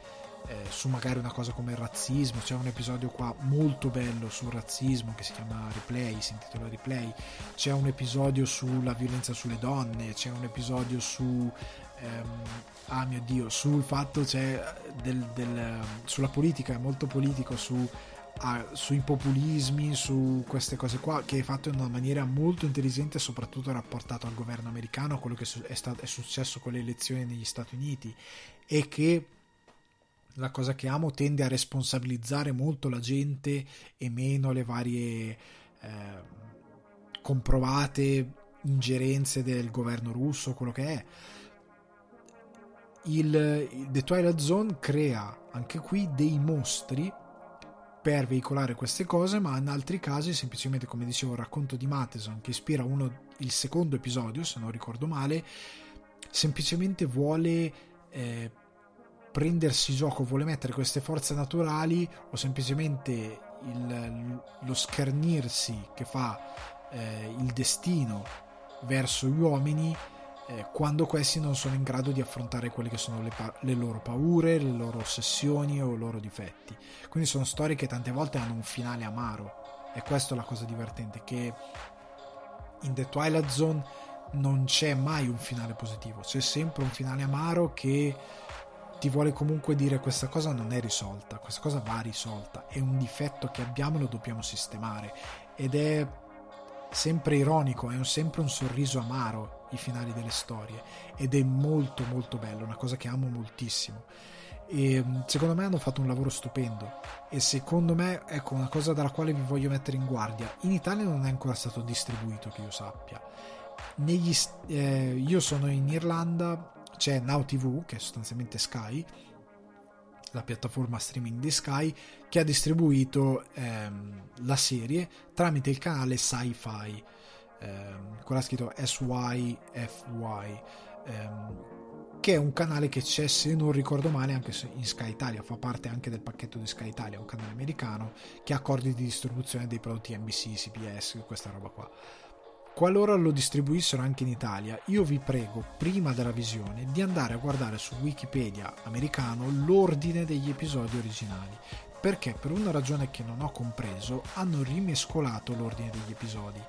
eh, su magari una cosa come il razzismo. C'è un episodio qua molto bello sul razzismo che si chiama Replay, si intitola Replay. C'è un episodio sulla violenza sulle donne, c'è un episodio su ehm, ah mio dio, sul fatto c'è del, del, sulla politica, è molto politico su a, sui populismi, su queste cose qua, che è fatto in una maniera molto intelligente, soprattutto rapportato al governo americano, quello che è, stato, è successo con le elezioni negli Stati Uniti, e che la cosa che amo tende a responsabilizzare molto la gente e meno le varie eh, comprovate ingerenze del governo russo, quello che è. Il, The Twilight Zone crea anche qui dei mostri per veicolare queste cose, ma in altri casi semplicemente, come dicevo, il racconto di Matheson che ispira uno, il secondo episodio, se non ricordo male, semplicemente vuole eh, prendersi gioco, vuole mettere queste forze naturali o semplicemente il, lo schernirsi che fa eh, il destino verso gli uomini eh, quando questi non sono in grado di affrontare quelle che sono le, pa- le, loro paure, le loro ossessioni o i loro difetti. Quindi sono storie che tante volte hanno un finale amaro. E questa è la cosa divertente, che in The Twilight Zone non c'è mai un finale positivo, c'è sempre un finale amaro che ti vuole comunque dire questa cosa non è risolta, questa cosa va risolta, è un difetto che abbiamo e lo dobbiamo sistemare. Ed è sempre ironico, è un, sempre un sorriso amaro i finali delle storie ed è molto molto bello, una cosa che amo moltissimo. E mm, secondo me hanno fatto un lavoro stupendo e secondo me ecco una cosa dalla quale vi voglio mettere in guardia in Italia non è ancora stato distribuito che io sappia Negli, eh, io sono in Irlanda c'è Now TV che è sostanzialmente Sky la piattaforma streaming di Sky che ha distribuito ehm, la serie tramite il canale Sci-Fi ehm, qua scritto SYFY, ehm, che è un canale che c'è, se non ricordo male, anche in Sky Italia, fa parte anche del pacchetto di Sky Italia, un canale americano che ha accordi di distribuzione dei prodotti NBC, CBS, questa roba qua. Qualora lo distribuissero anche in Italia, io vi prego, prima della visione, di andare a guardare su Wikipedia americano l'ordine degli episodi originali, perché per una ragione che non ho compreso hanno rimescolato l'ordine degli episodi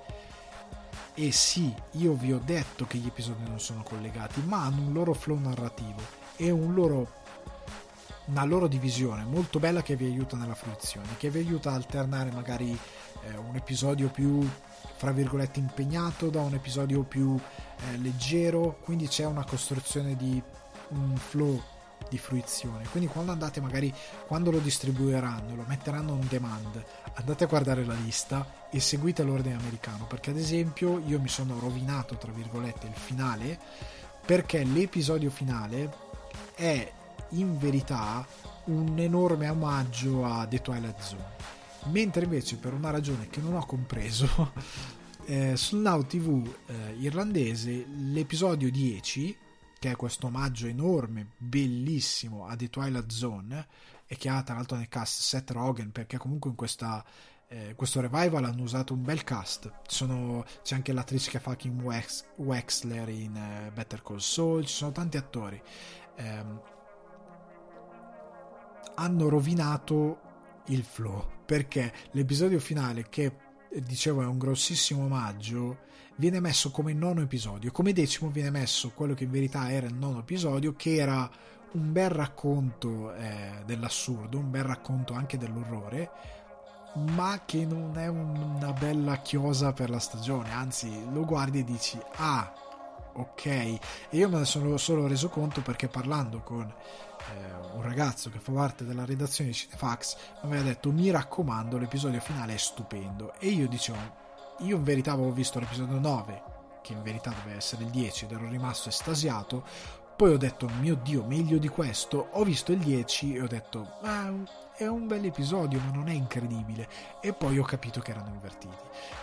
e sì, io vi ho detto che gli episodi non sono collegati, ma hanno un loro flow narrativo e un loro, una loro divisione molto bella che vi aiuta nella fruizione, che vi aiuta a alternare magari eh, un episodio più fra virgolette impegnato da un episodio più eh, leggero, quindi c'è una costruzione di un flow di fruizione. Quindi quando andate magari quando lo distribuiranno, lo metteranno on demand, andate a guardare la lista e seguite l'ordine americano, perché ad esempio io mi sono rovinato tra virgolette il finale perché l'episodio finale è in verità un enorme omaggio a The Twilight Zone. Mentre invece per una ragione che non ho compreso [LAUGHS] eh, sul Now TV eh, irlandese l'episodio 10 che è questo omaggio enorme, bellissimo a The Twilight Zone e che ha tra l'altro nel cast Seth Rogen perché comunque in questa, eh, questo revival hanno usato un bel cast. Sono, c'è anche l'attrice che fa Kim Wex, Wexler in uh, Better Call Saul ci sono tanti attori. Eh, hanno rovinato il flow perché l'episodio finale che dicevo è un grossissimo omaggio viene messo come nono episodio. Come decimo viene messo quello che in verità era il nono episodio, che era un bel racconto eh, dell'assurdo, un bel racconto anche dell'orrore, ma che non è una bella chiosa per la stagione, anzi lo guardi e dici ah ok e io me ne sono solo reso conto perché parlando con eh, un ragazzo che fa parte della redazione di Cinefax mi aveva detto mi raccomando l'episodio finale è stupendo e io dicevo io in verità avevo visto l'episodio 9, che in verità doveva essere il 10 ed ero rimasto estasiato. Poi ho detto, mio Dio, meglio di questo. Ho visto il 10 e ho detto, ah, è un bel episodio, ma non è incredibile. E poi ho capito che erano invertiti.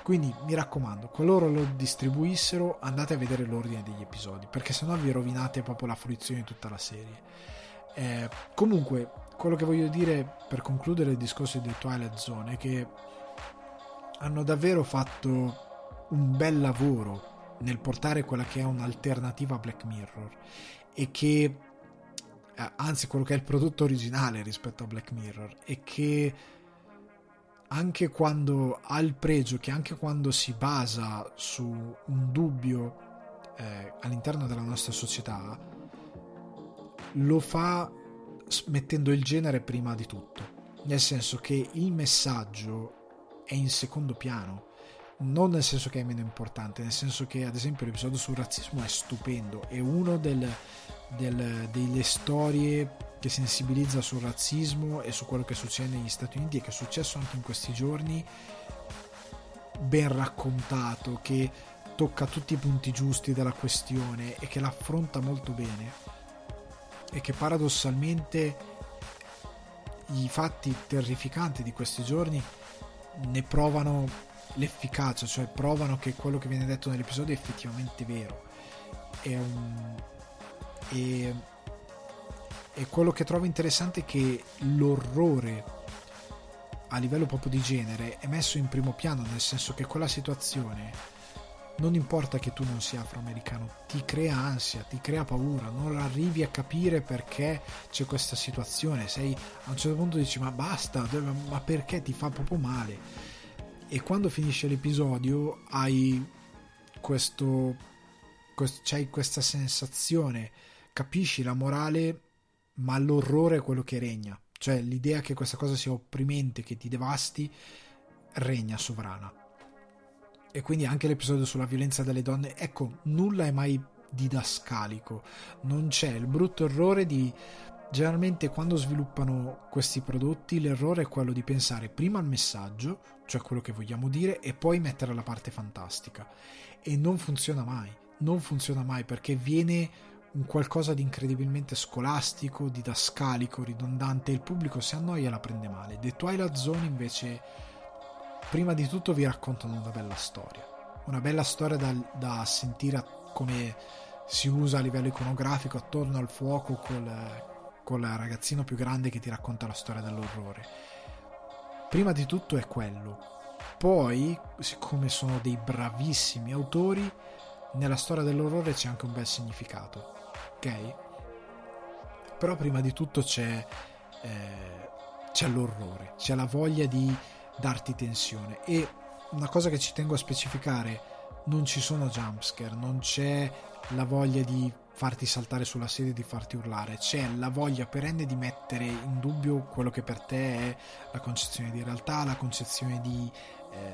Quindi mi raccomando, qualora lo distribuissero, andate a vedere l'ordine degli episodi, perché sennò vi rovinate proprio la fruizione di tutta la serie. Eh, comunque, quello che voglio dire per concludere il discorso di Twilight Zone è che hanno davvero fatto un bel lavoro nel portare quella che è un'alternativa a Black Mirror e che eh, anzi quello che è il prodotto originale rispetto a Black Mirror e che anche quando ha il pregio che anche quando si basa su un dubbio eh, all'interno della nostra società lo fa mettendo il genere prima di tutto. Nel senso che il messaggio è in secondo piano. Non nel senso che è meno importante, nel senso che ad esempio l'episodio sul razzismo è stupendo, è del, delle storie che sensibilizza sul razzismo e su quello che succede negli Stati Uniti e che è successo anche in questi giorni, ben raccontato, che tocca tutti i punti giusti della questione e che l'affronta molto bene. E che paradossalmente i fatti terrificanti di questi giorni ne provano l'efficacia, cioè provano che quello che viene detto nell'episodio è effettivamente vero. È un... E, e quello che trovo interessante è che l'orrore a livello proprio di genere è messo in primo piano, nel senso che quella situazione non importa che tu non sia afroamericano, ti crea ansia, ti crea paura, non arrivi a capire perché c'è questa situazione, sei a un certo punto dici ma basta, ma perché ti fa proprio male? E quando finisce l'episodio hai questo, questo c'hai questa sensazione, capisci la morale, ma l'orrore è quello che regna, cioè l'idea che questa cosa sia opprimente, che ti devasti, regna sovrana e quindi anche l'episodio sulla violenza delle donne, ecco, nulla è mai didascalico, non c'è il brutto errore di generalmente quando sviluppano questi prodotti l'errore è quello di pensare prima al messaggio, cioè quello che vogliamo dire, e poi mettere la parte fantastica. E non funziona mai, non funziona mai perché viene un qualcosa di incredibilmente scolastico, didascalico, ridondante, il pubblico si annoia e la prende male. The Twilight Zone invece prima di tutto vi raccontano una bella storia, una bella storia da, da sentire come si usa a livello iconografico attorno al fuoco col, col ragazzino più grande che ti racconta la storia dell'orrore. Prima di tutto è quello. Poi, siccome sono dei bravissimi autori, nella storia dell'orrore c'è anche un bel significato. Ok? Però prima di tutto c'è, eh, c'è l'orrore, c'è la voglia di darti tensione. E una cosa che ci tengo a specificare non ci sono jumpscare, non c'è la voglia di farti saltare sulla sedia e di farti urlare, c'è la voglia perenne di mettere in dubbio quello che per te è la concezione di realtà, la concezione di, eh,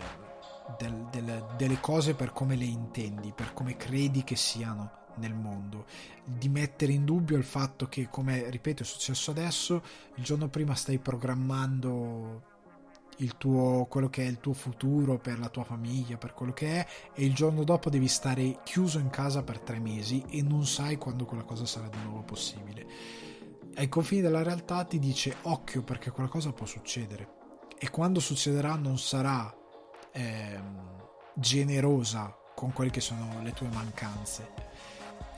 del, del, delle cose per come le intendi, per come credi che siano nel mondo, di mettere in dubbio il fatto che, come ripeto, è successo adesso, il giorno prima stai programmando il tuo, quello che è il tuo futuro per la tua famiglia, per quello che è, e il giorno dopo devi stare chiuso in casa per tre mesi e non sai quando quella cosa sarà di nuovo possibile. Ai confini della realtà ti dice occhio perché quella cosa può succedere e quando succederà non sarà ehm, generosa con quelle che sono le tue mancanze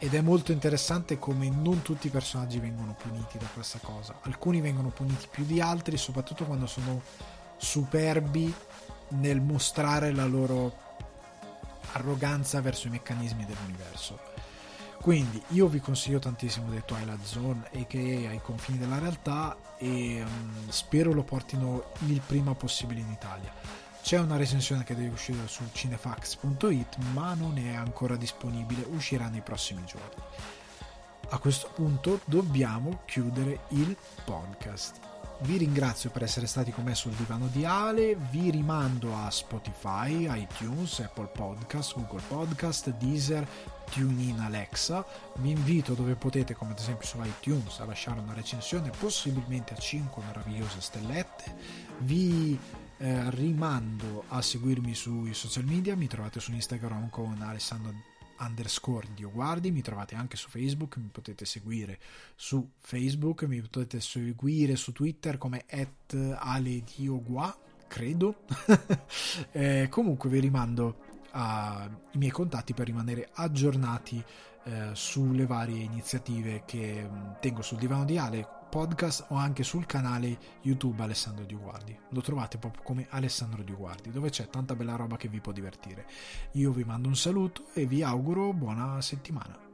ed è molto interessante come non tutti i personaggi vengono puniti da questa cosa. Alcuni vengono puniti più di altri, soprattutto quando sono superbi nel mostrare la loro arroganza verso i meccanismi dell'universo. Quindi io vi consiglio tantissimo The Twilight Zone e che è ai confini della realtà e um, spero lo portino il prima possibile in Italia. C'è una recensione che deve uscire su cinefax.it ma non è ancora disponibile, uscirà nei prossimi giorni. A questo punto dobbiamo chiudere il podcast. Vi ringrazio per essere stati con me sul divano di Ale, vi rimando a Spotify, iTunes, Apple Podcast, Google Podcast, Deezer, TuneIn Alexa. Vi invito dove potete, come ad esempio su iTunes, a lasciare una recensione, possibilmente a 5 meravigliose stellette. Vi eh, rimando a seguirmi sui social media, mi trovate su Instagram con Alessandro underscore Dioguardi, mi trovate anche su Facebook, mi potete seguire su Facebook, mi potete seguire su Twitter come at aledioguà, credo. [LAUGHS] eh, comunque vi rimando ai miei contatti per rimanere aggiornati eh, sulle varie iniziative che mm, tengo sul divano di Ale podcast o anche sul canale YouTube Alessandro Dioguardi. Lo trovate proprio come Alessandro Dioguardi, dove c'è tanta bella roba che vi può divertire. Io vi mando un saluto e vi auguro buona settimana.